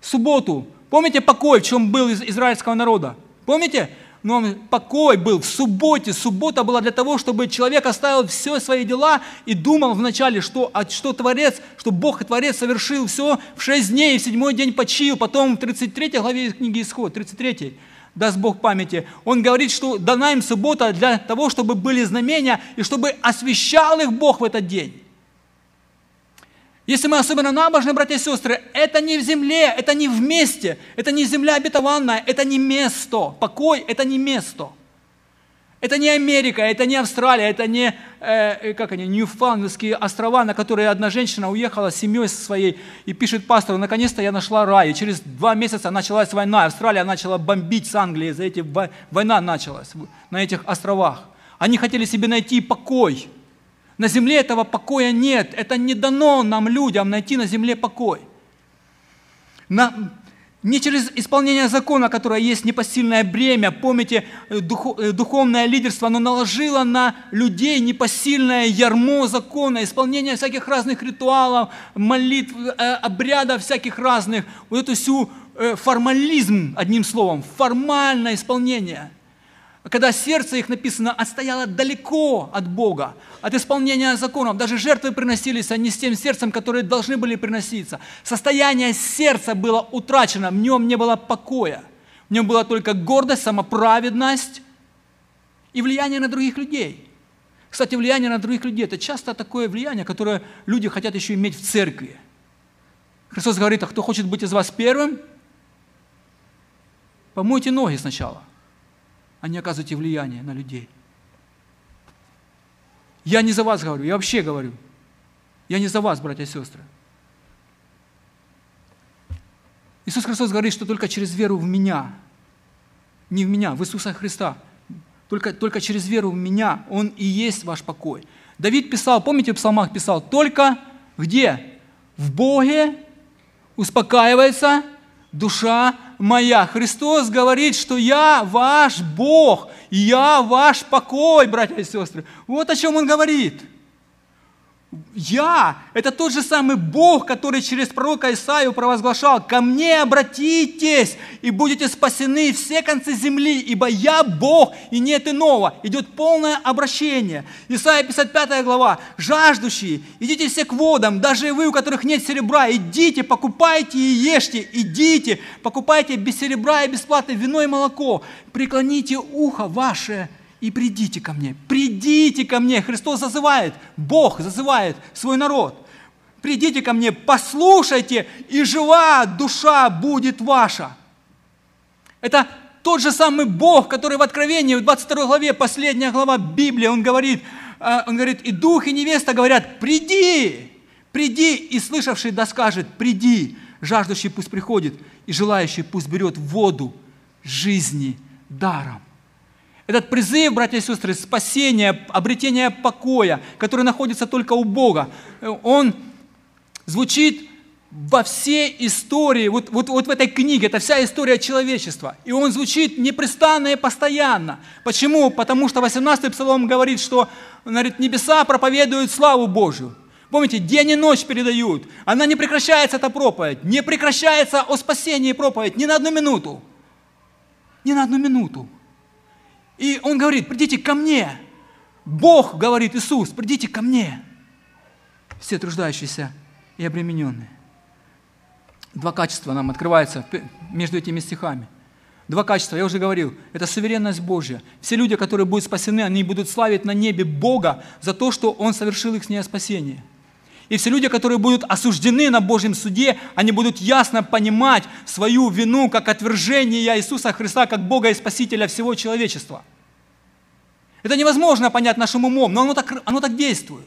субботу. Помните покой, в чем был из израильского народа? Помните? Но покой был в субботе. Суббота была для того, чтобы человек оставил все свои дела и думал вначале, что, а что Творец, что Бог и Творец совершил все в шесть дней, и в седьмой день почил. Потом в 33 главе книги Исход, 33 даст Бог памяти, он говорит, что дана им суббота для того, чтобы были знамения и чтобы освещал их Бог в этот день. Если мы особенно набожны, братья и сестры, это не в земле, это не в месте, это не земля обетованная, это не место. Покой – это не место. Это не Америка, это не Австралия, это не, э, как они, Ньюфаундские острова, на которые одна женщина уехала с семьей своей и пишет пастору, наконец-то я нашла рай. И через два месяца началась война, Австралия начала бомбить с Англией, за эти война началась на этих островах. Они хотели себе найти покой. На земле этого покоя нет, это не дано нам, людям, найти на земле покой. На, не через исполнение закона, которое есть непосильное бремя. Помните, э, э, духовное лидерство, оно наложило на людей непосильное ярмо закона, исполнение всяких разных ритуалов, молитв, э, обрядов всяких разных. Вот эту всю формализм, одним словом, формальное исполнение – когда сердце их написано отстояло далеко от Бога, от исполнения законов. Даже жертвы приносились, а не с тем сердцем, которые должны были приноситься. Состояние сердца было утрачено, в нем не было покоя. В нем была только гордость, самоправедность и влияние на других людей. Кстати, влияние на других людей – это часто такое влияние, которое люди хотят еще иметь в церкви. Христос говорит, а кто хочет быть из вас первым, помойте ноги сначала – а не оказывайте влияние на людей. Я не за вас говорю, я вообще говорю. Я не за вас, братья и сестры. Иисус Христос говорит, что только через веру в Меня, не в Меня, в Иисуса Христа, Только, только через веру в меня Он и есть ваш покой. Давид писал, помните, в псалмах писал, только где? В Боге успокаивается душа моя. Христос говорит, что я ваш Бог, я ваш покой, братья и сестры. Вот о чем Он говорит – я – это тот же самый Бог, который через пророка Исаию провозглашал, «Ко мне обратитесь, и будете спасены все концы земли, ибо я Бог, и нет иного». Идет полное обращение. Исаия 55 глава. «Жаждущие, идите все к водам, даже вы, у которых нет серебра, идите, покупайте и ешьте, идите, покупайте без серебра и бесплатно вино и молоко, преклоните ухо ваше и придите ко мне, придите ко мне. Христос зазывает, Бог зазывает свой народ. Придите ко мне, послушайте, и жива душа будет ваша. Это тот же самый Бог, который в Откровении, в 22 главе, последняя глава Библии, он говорит, э, он говорит, и дух, и невеста говорят, приди, приди, и слышавший да скажет, приди, жаждущий пусть приходит, и желающий пусть берет воду жизни даром. Этот призыв, братья и сестры, спасения, обретения покоя, который находится только у Бога, он звучит во всей истории, вот, вот, вот в этой книге, это вся история человечества. И он звучит непрестанно и постоянно. Почему? Потому что 18-й псалом говорит, что говорит, небеса проповедуют славу Божью. Помните, день и ночь передают. Она не прекращается, эта проповедь. Не прекращается о спасении проповедь ни на одну минуту. Ни на одну минуту. И он говорит, придите ко мне. Бог, говорит Иисус, придите ко мне. Все труждающиеся и обремененные. Два качества нам открываются между этими стихами. Два качества, я уже говорил, это суверенность Божья. Все люди, которые будут спасены, они будут славить на небе Бога за то, что Он совершил их с ней спасение. И все люди, которые будут осуждены на Божьем суде, они будут ясно понимать свою вину как отвержение Иисуса Христа, как Бога и Спасителя всего человечества. Это невозможно понять нашим умом, но оно так, оно так действует.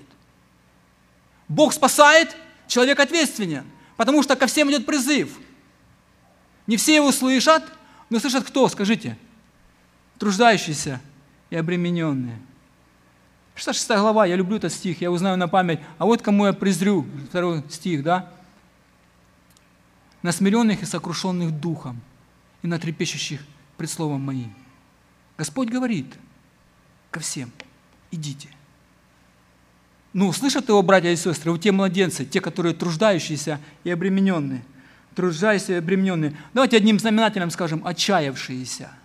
Бог спасает, человек ответственен, потому что ко всем идет призыв. Не все его слышат, но слышат кто, скажите? Труждающиеся и обремененные. 66 глава, я люблю этот стих, я узнаю на память. А вот кому я презрю, второй стих, да? На смиренных и сокрушенных духом, и на трепещущих пред словом моим. Господь говорит ко всем, идите. Ну, слышат его братья и сестры, вот те младенцы, те, которые труждающиеся и обремененные. Труждающиеся и обремененные. Давайте одним знаменателем скажем, отчаявшиеся –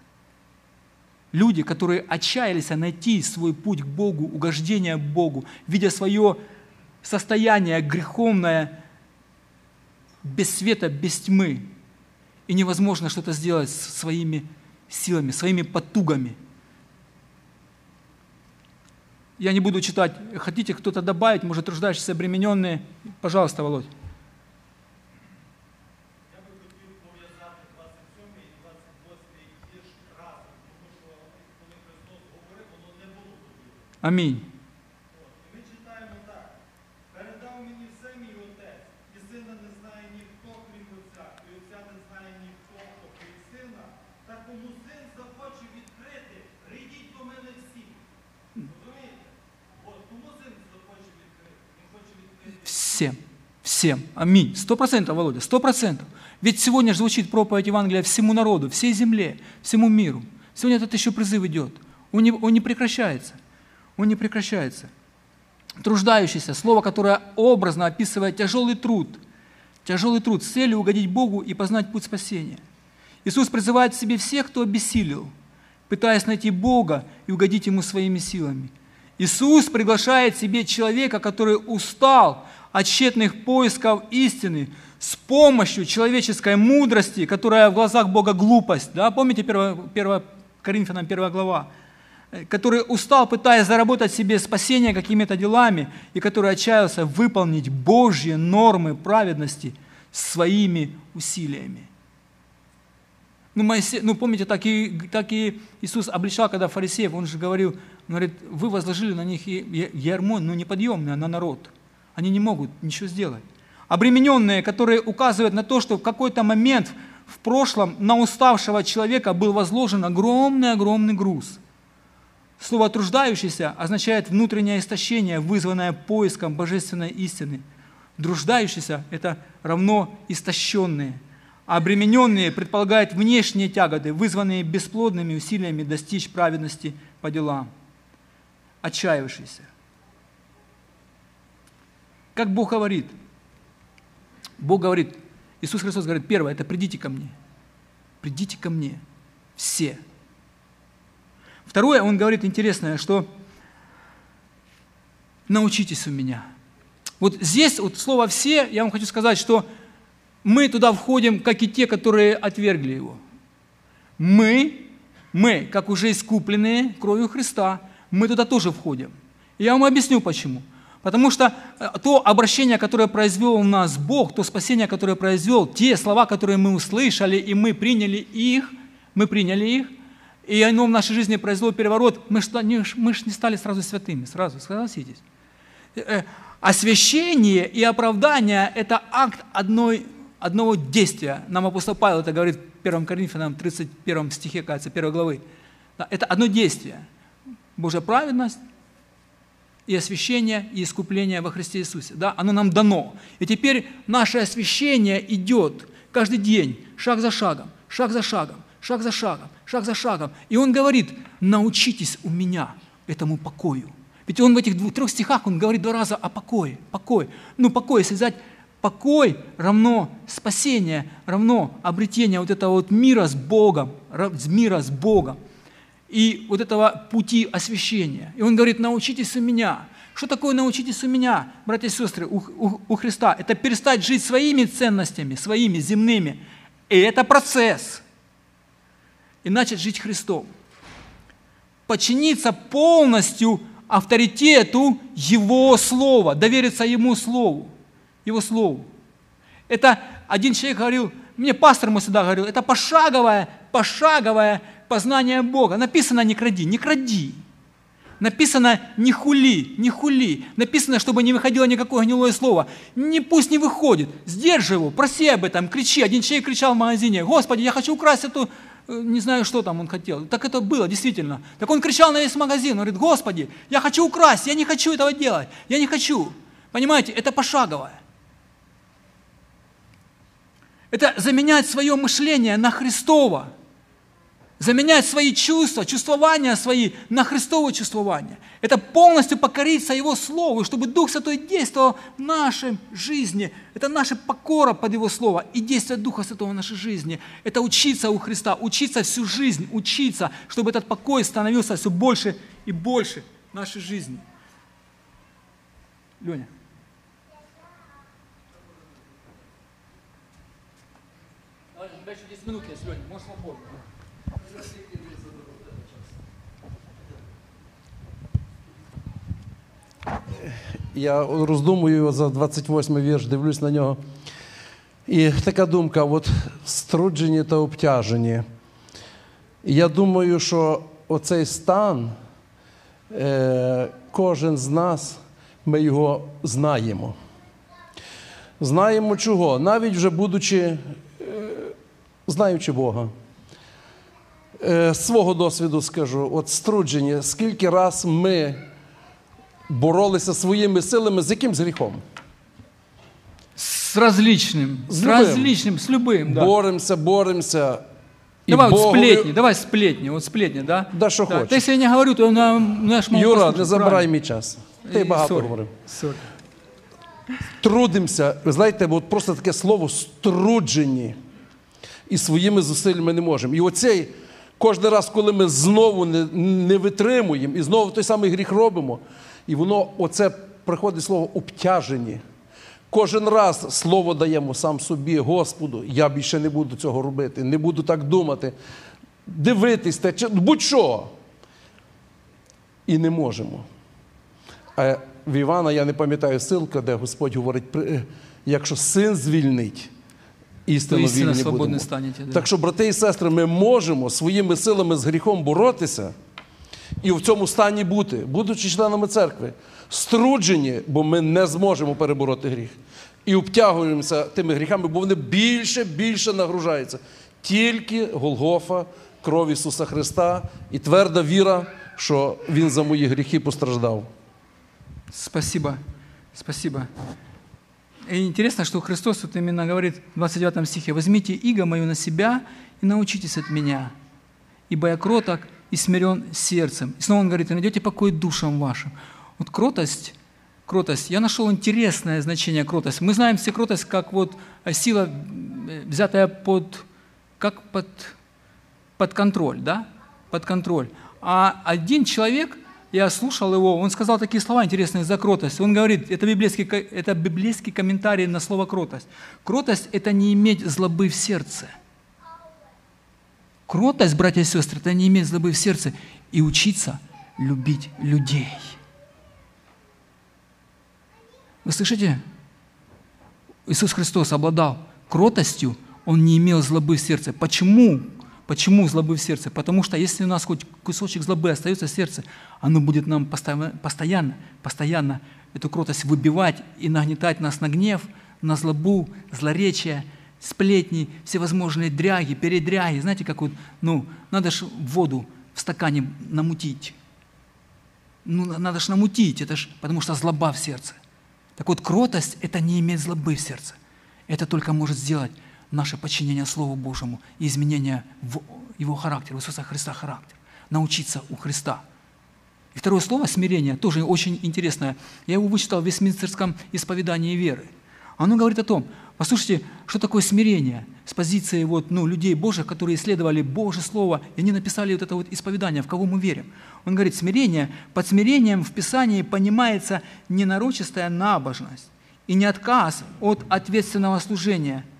люди, которые отчаялись найти свой путь к Богу, угождение Богу, видя свое состояние греховное, без света, без тьмы, и невозможно что-то сделать своими силами, своими потугами. Я не буду читать. Хотите кто-то добавить, может, рождающиеся обремененные? Пожалуйста, Володь. Амінь. Ми читаємо так. Передав мені все мій отець, і сина не знає ніхто, крім отця, і отця не знає ніхто, крім сина. Та кому син захоче відкрити, прийдіть до мене всі. Розумієте? От кому син захоче відкрити? Він хоче відкрити. Всем. Всем. Аминь. Сто процентов, Володя, сто процентов. Ведь сегодня же звучит проповедь Евангелия всему народу, всей земле, всему миру. Сегодня этот еще призыв идет. Он не, он не прекращается он не прекращается. Труждающийся, слово, которое образно описывает тяжелый труд, тяжелый труд с целью угодить Богу и познать путь спасения. Иисус призывает к себе всех, кто обессилел, пытаясь найти Бога и угодить Ему своими силами. Иисус приглашает себе человека, который устал от тщетных поисков истины с помощью человеческой мудрости, которая в глазах Бога глупость. Да? Помните 1, 1 Коринфянам 1 глава? Который устал, пытаясь заработать себе спасение какими-то делами, и который отчаялся выполнить Божьи нормы праведности своими усилиями. Ну, Моисей, ну помните, так и, так и Иисус обличал, когда фарисеев, он же говорил, он говорит, вы возложили на них ярмо, ну неподъемное на народ. Они не могут ничего сделать. Обремененные, которые указывают на то, что в какой-то момент в прошлом на уставшего человека был возложен огромный-огромный груз – Слово «труждающийся» означает внутреннее истощение, вызванное поиском божественной истины. Друждающийся – это равно истощенные. А обремененные предполагают внешние тяготы, вызванные бесплодными усилиями достичь праведности по делам. Отчаявшийся. Как Бог говорит? Бог говорит, Иисус Христос говорит, первое, это придите ко мне. Придите ко мне. Все. Второе, Он говорит интересное, что научитесь у меня. Вот здесь вот слово «все», я вам хочу сказать, что мы туда входим, как и те, которые отвергли его. Мы, мы, как уже искупленные кровью Христа, мы туда тоже входим. Я вам объясню почему – Потому что э, то обращение, которое произвел у нас Бог, то спасение, которое произвел, те слова, которые мы услышали, и мы приняли их, мы приняли их, и оно в нашей жизни произвело переворот, мы же не, мы не стали сразу святыми, сразу, согласитесь. Э, э, освящение и оправдание – это акт одной, одного действия. Нам апостол Павел это говорит в 1 Коринфянам 31 стихе, кажется, 1 главы. Это одно действие. Божья праведность, и освящение, и искупление во Христе Иисусе. Да? Оно нам дано. И теперь наше освящение идет каждый день, шаг за шагом, шаг за шагом, шаг за шагом, шаг за шагом. И он говорит, научитесь у меня этому покою. Ведь он в этих двух, трех стихах, он говорит два раза о покое, покой. Ну, покой, если взять покой равно спасение, равно обретение вот этого вот мира с Богом, мира с Богом и вот этого пути освящения. И он говорит, научитесь у меня. Что такое научитесь у меня, братья и сестры, у, у, у Христа? Это перестать жить своими ценностями, своими земными. И это процесс. И начать жить Христом. Подчиниться полностью авторитету Его Слова, довериться Ему Слову, Его Слову. Это один человек говорил, мне пастор мой всегда говорил, это пошаговая, пошаговая познание Бога. Написано «не кради», не кради. Написано «не хули», не хули. Написано, чтобы не выходило никакое гнилое слово. Не, пусть не выходит. Сдержи его, проси об этом, кричи. Один человек кричал в магазине, «Господи, я хочу украсть эту...» э, Не знаю, что там он хотел. Так это было, действительно. Так он кричал на весь магазин, он говорит, «Господи, я хочу украсть, я не хочу этого делать, я не хочу». Понимаете, это пошаговое. Это заменять свое мышление на Христово заменять свои чувства, чувствования свои на Христово чувствование. Это полностью покориться Его Слову, чтобы Дух Святой действовал в нашей жизни. Это наша покора под Его Слово и действие Духа Святого в нашей жизни. Это учиться у Христа, учиться всю жизнь, учиться, чтобы этот покой становился все больше и больше в нашей жизни. Леня. Еще 10 минут есть, Леня, можешь свободно. Я роздумую за 28 вірш, дивлюсь на нього. І така думка: от струджені та обтяжені. Я думаю, що оцей стан, е, кожен з нас, ми його знаємо. Знаємо чого? Навіть вже будучи, е, знаючи Бога Е, свого досвіду скажу, от струджені, скільки раз ми боролися своїми силами з яким з гріхом? С различным, С с, любым. различным, с любым, да. Боремося, боремося. І Давай вот Богові- сплетни, давай сплетни, вот сплетни, да? Да, що Да, хочеш. Та Если я не говорю, то на, наш мол Юра, послушать, не забирай правильно. мій час. Ти І багато sorry, говорив. sorry. Трудимося. Ви знаєте, от просто таке слово струджені. І своїми зусиллями не можемо. І оцей кожен раз, коли ми знову не, не витримуємо і знову той самий гріх робимо, і воно, оце приходить слово обтяжені. Кожен раз слово даємо сам собі, Господу, я більше не буду цього робити, не буду так думати, дивитись, те, будь-що. І не можемо. А в Івана я не пам'ятаю силка, де Господь говорить, якщо син звільнить, істинно вільні будемо. станете, да. Так що, брати і сестри, ми можемо своїми силами з гріхом боротися і в цьому стані бути, будучи членами церкви, струджені, бо ми не зможемо перебороти гріх. І обтягуємося тими гріхами, бо вони більше, більше нагружаються. Тільки Голгофа, кров Ісуса Христа і тверда віра, що Він за мої гріхи постраждав. Спасибо, спасибо. И интересно, что Христос вот именно говорит в 29 стихе, «Возьмите иго мою на себя и научитесь от меня, ибо я кроток и смирен сердцем». И снова он говорит, «И найдете покой душам вашим». Вот кротость, кротость, я нашел интересное значение кротость. Мы знаем все кротость как вот сила, э, взятая под, как под, под контроль, да? Под контроль. А один человек – я слушал его, он сказал такие слова интересные за кротость. Он говорит, это библейский, это библейский комментарий на слово кротость. Кротость – это не иметь злобы в сердце. Кротость, братья и сестры, это не иметь злобы в сердце и учиться любить людей. Вы слышите? Иисус Христос обладал кротостью, Он не имел злобы в сердце. Почему? Почему злобы в сердце? Потому что если у нас хоть кусочек злобы остается в сердце, оно будет нам постоянно, постоянно эту кротость выбивать и нагнетать нас на гнев, на злобу, злоречие, сплетни, всевозможные дряги, передряги. Знаете, как вот, ну, надо же воду в стакане намутить. Ну, надо же намутить, это ж, потому что злоба в сердце. Так вот, кротость – это не иметь злобы в сердце. Это только может сделать наше подчинение Слову Божьему и изменение в Его характера, в Иисуса Христа характер. Научиться у Христа. И второе слово «смирение» тоже очень интересное. Я его вычитал в Вестминстерском исповедании веры. Оно говорит о том, послушайте, что такое смирение с позиции вот, ну, людей Божьих, которые исследовали Божье Слово, и они написали вот это вот исповедание, в кого мы верим. Он говорит, смирение, под смирением в Писании понимается ненарочистая набожность и не отказ от ответственного служения –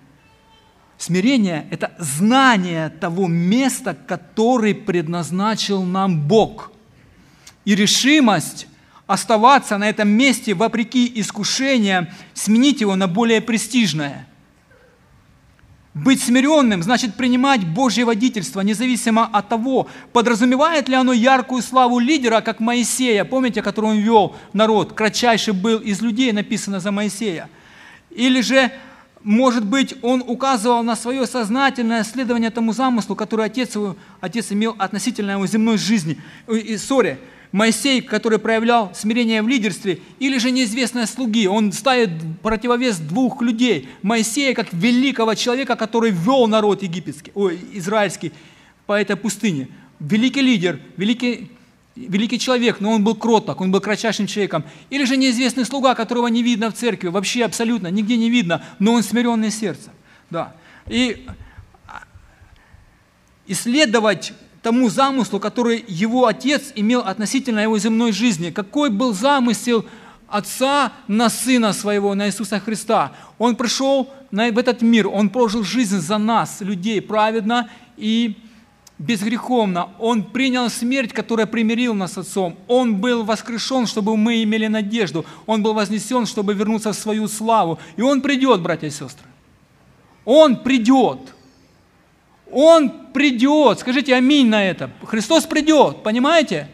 Смирение – это знание того места, который предназначил нам Бог. И решимость оставаться на этом месте вопреки искушениям, сменить его на более престижное. Быть смиренным значит принимать Божье водительство, независимо от того, подразумевает ли оно яркую славу лидера, как Моисея, помните, который он вел народ, кратчайший был из людей, написано за Моисея, или же может быть, он указывал на свое сознательное следование тому замыслу, который отец, его, отец имел относительно его земной жизни. И, ссоре. Моисей, который проявлял смирение в лидерстве, или же неизвестные слуги. Он ставит противовес двух людей. Моисея как великого человека, который вел народ египетский, ой, израильский по этой пустыне. Великий лидер, великий великий человек, но он был кроток, он был кратчайшим человеком. Или же неизвестный слуга, которого не видно в церкви, вообще абсолютно, нигде не видно, но он смиренный сердцем. Да. И исследовать тому замыслу, который его отец имел относительно его земной жизни. Какой был замысел отца на сына своего, на Иисуса Христа. Он пришел в этот мир, он прожил жизнь за нас, людей, праведно и безгреховно. Он принял смерть, которая примирил нас с Отцом. Он был воскрешен, чтобы мы имели надежду. Он был вознесен, чтобы вернуться в свою славу. И Он придет, братья и сестры. Он придет. Он придет. Скажите аминь на это. Христос придет, понимаете?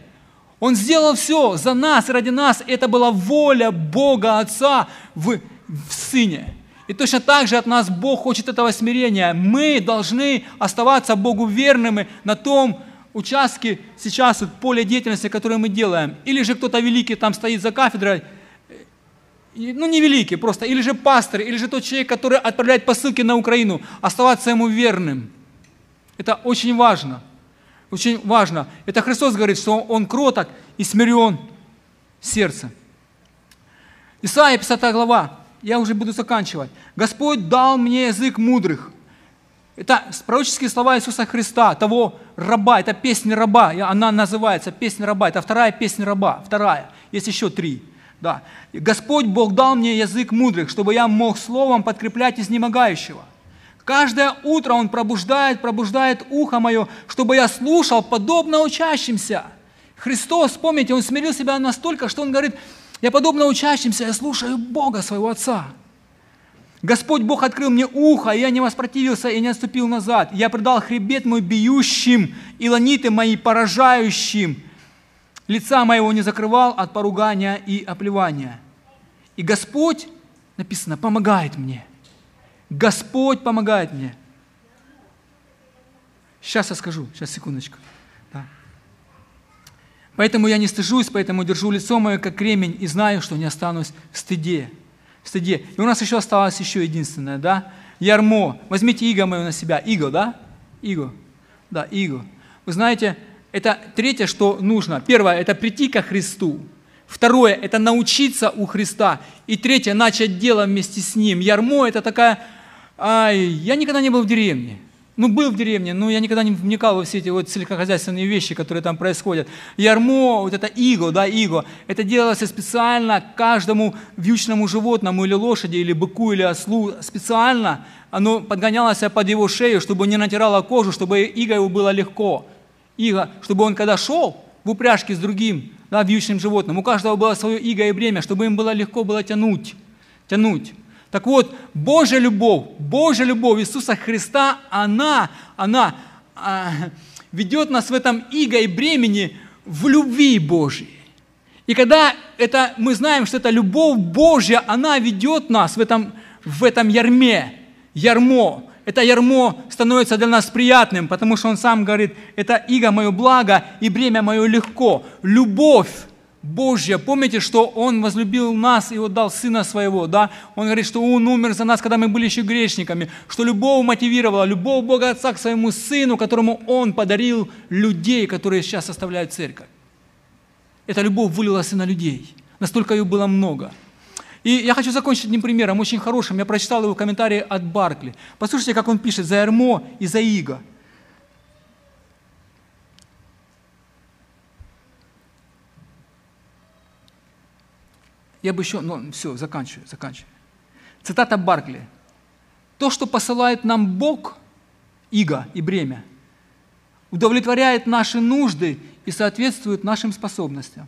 Он сделал все за нас, ради нас. Это была воля Бога Отца в, в Сыне. И точно так же от нас Бог хочет этого смирения. Мы должны оставаться Богу верными на том участке сейчас, вот, поле деятельности, которое мы делаем. Или же кто-то великий там стоит за кафедрой, ну не великий просто, или же пастор, или же тот человек, который отправляет посылки на Украину, оставаться ему верным. Это очень важно. Очень важно. Это Христос говорит, что Он кроток и смирен сердцем. Исайя 50 глава, я уже буду заканчивать. Господь дал мне язык мудрых. Это пророческие слова Иисуса Христа, того раба, это песня раба, она называется песня раба, это вторая песня раба, вторая, есть еще три. Да. Господь Бог дал мне язык мудрых, чтобы я мог словом подкреплять изнемогающего. Каждое утро Он пробуждает, пробуждает ухо мое, чтобы я слушал подобно учащимся. Христос, помните, Он смирил себя настолько, что Он говорит, я подобно учащимся, я слушаю Бога, своего Отца. Господь Бог открыл мне ухо, и я не воспротивился и не отступил назад. Я предал хребет мой бьющим, и ланиты мои поражающим. Лица моего не закрывал от поругания и оплевания. И Господь, написано, помогает мне. Господь помогает мне. Сейчас я скажу, сейчас, секундочку. Поэтому я не стыжусь, поэтому держу лицо мое, как кремень, и знаю, что не останусь в стыде. В стыде. И у нас еще осталось еще единственное, да? Ярмо. Возьмите иго мое на себя. Иго, да? Иго. Да, иго. Вы знаете, это третье, что нужно. Первое – это прийти ко Христу. Второе – это научиться у Христа. И третье – начать дело вместе с Ним. Ярмо – это такая… Ай, я никогда не был в деревне. Ну, был в деревне, но я никогда не вникал во все эти вот сельскохозяйственные вещи, которые там происходят. Ярмо, вот это иго, да, иго, это делалось специально каждому вьючному животному или лошади, или быку, или ослу, специально оно подгонялось под его шею, чтобы не натирало кожу, чтобы иго его было легко. Иго, чтобы он когда шел в упряжке с другим, да, вьючным животным, у каждого было свое иго и бремя, чтобы им было легко было тянуть, тянуть. Так вот, Божья любовь, Божья любовь Иисуса Христа, она, она а, ведет нас в этом иго и бремени в любви Божьей. И когда это, мы знаем, что это любовь Божья, она ведет нас в этом, в этом ярме, ярмо. Это ярмо становится для нас приятным, потому что он сам говорит, это иго мое благо и бремя мое легко. Любовь Божья. Помните, что Он возлюбил нас и отдал Сына Своего, да? Он говорит, что Он умер за нас, когда мы были еще грешниками, что любовь мотивировала, любовь Бога Отца к Своему Сыну, которому Он подарил людей, которые сейчас составляют церковь. Эта любовь вылилась и на людей. Настолько ее было много. И я хочу закончить одним примером, очень хорошим. Я прочитал его комментарий от Баркли. Послушайте, как он пишет за Эрмо и за Иго. Я бы еще, ну все, заканчиваю, заканчиваю. Цитата Баркли. То, что посылает нам Бог, иго и бремя, удовлетворяет наши нужды и соответствует нашим способностям.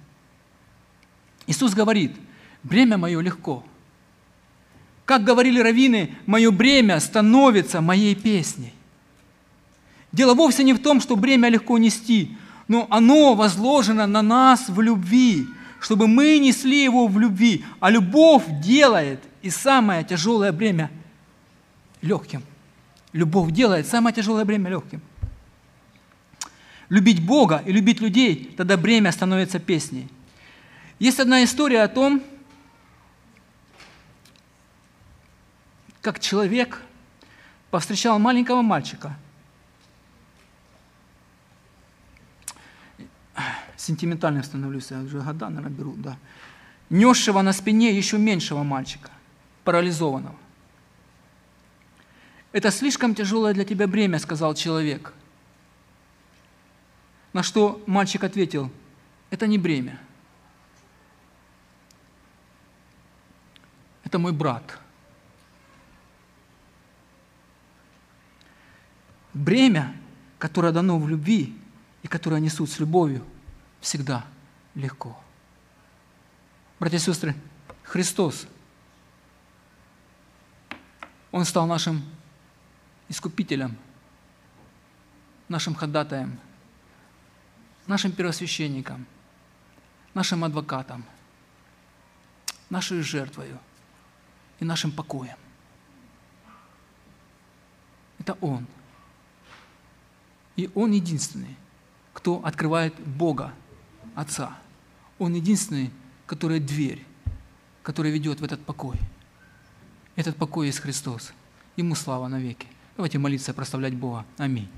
Иисус говорит, бремя мое легко. Как говорили раввины, мое бремя становится моей песней. Дело вовсе не в том, что бремя легко нести, но оно возложено на нас в любви – чтобы мы несли его в любви. А любовь делает и самое тяжелое бремя легким. Любовь делает самое тяжелое бремя легким. Любить Бога и любить людей, тогда бремя становится песней. Есть одна история о том, как человек повстречал маленького мальчика – сентиментальным становлюсь, я уже года, наверное, беру, да. Несшего на спине еще меньшего мальчика, парализованного. Это слишком тяжелое для тебя бремя, сказал человек. На что мальчик ответил, это не бремя. Это мой брат. Бремя, которое дано в любви и которое несут с любовью, всегда легко. Братья и сестры, Христос, Он стал нашим искупителем, нашим ходатаем, нашим первосвященником, нашим адвокатом, нашей жертвою и нашим покоем. Это Он. И Он единственный, кто открывает Бога Отца. Он единственный, который дверь, которая ведет в этот покой. Этот покой есть Христос. Ему слава навеки. Давайте молиться и прославлять Бога. Аминь.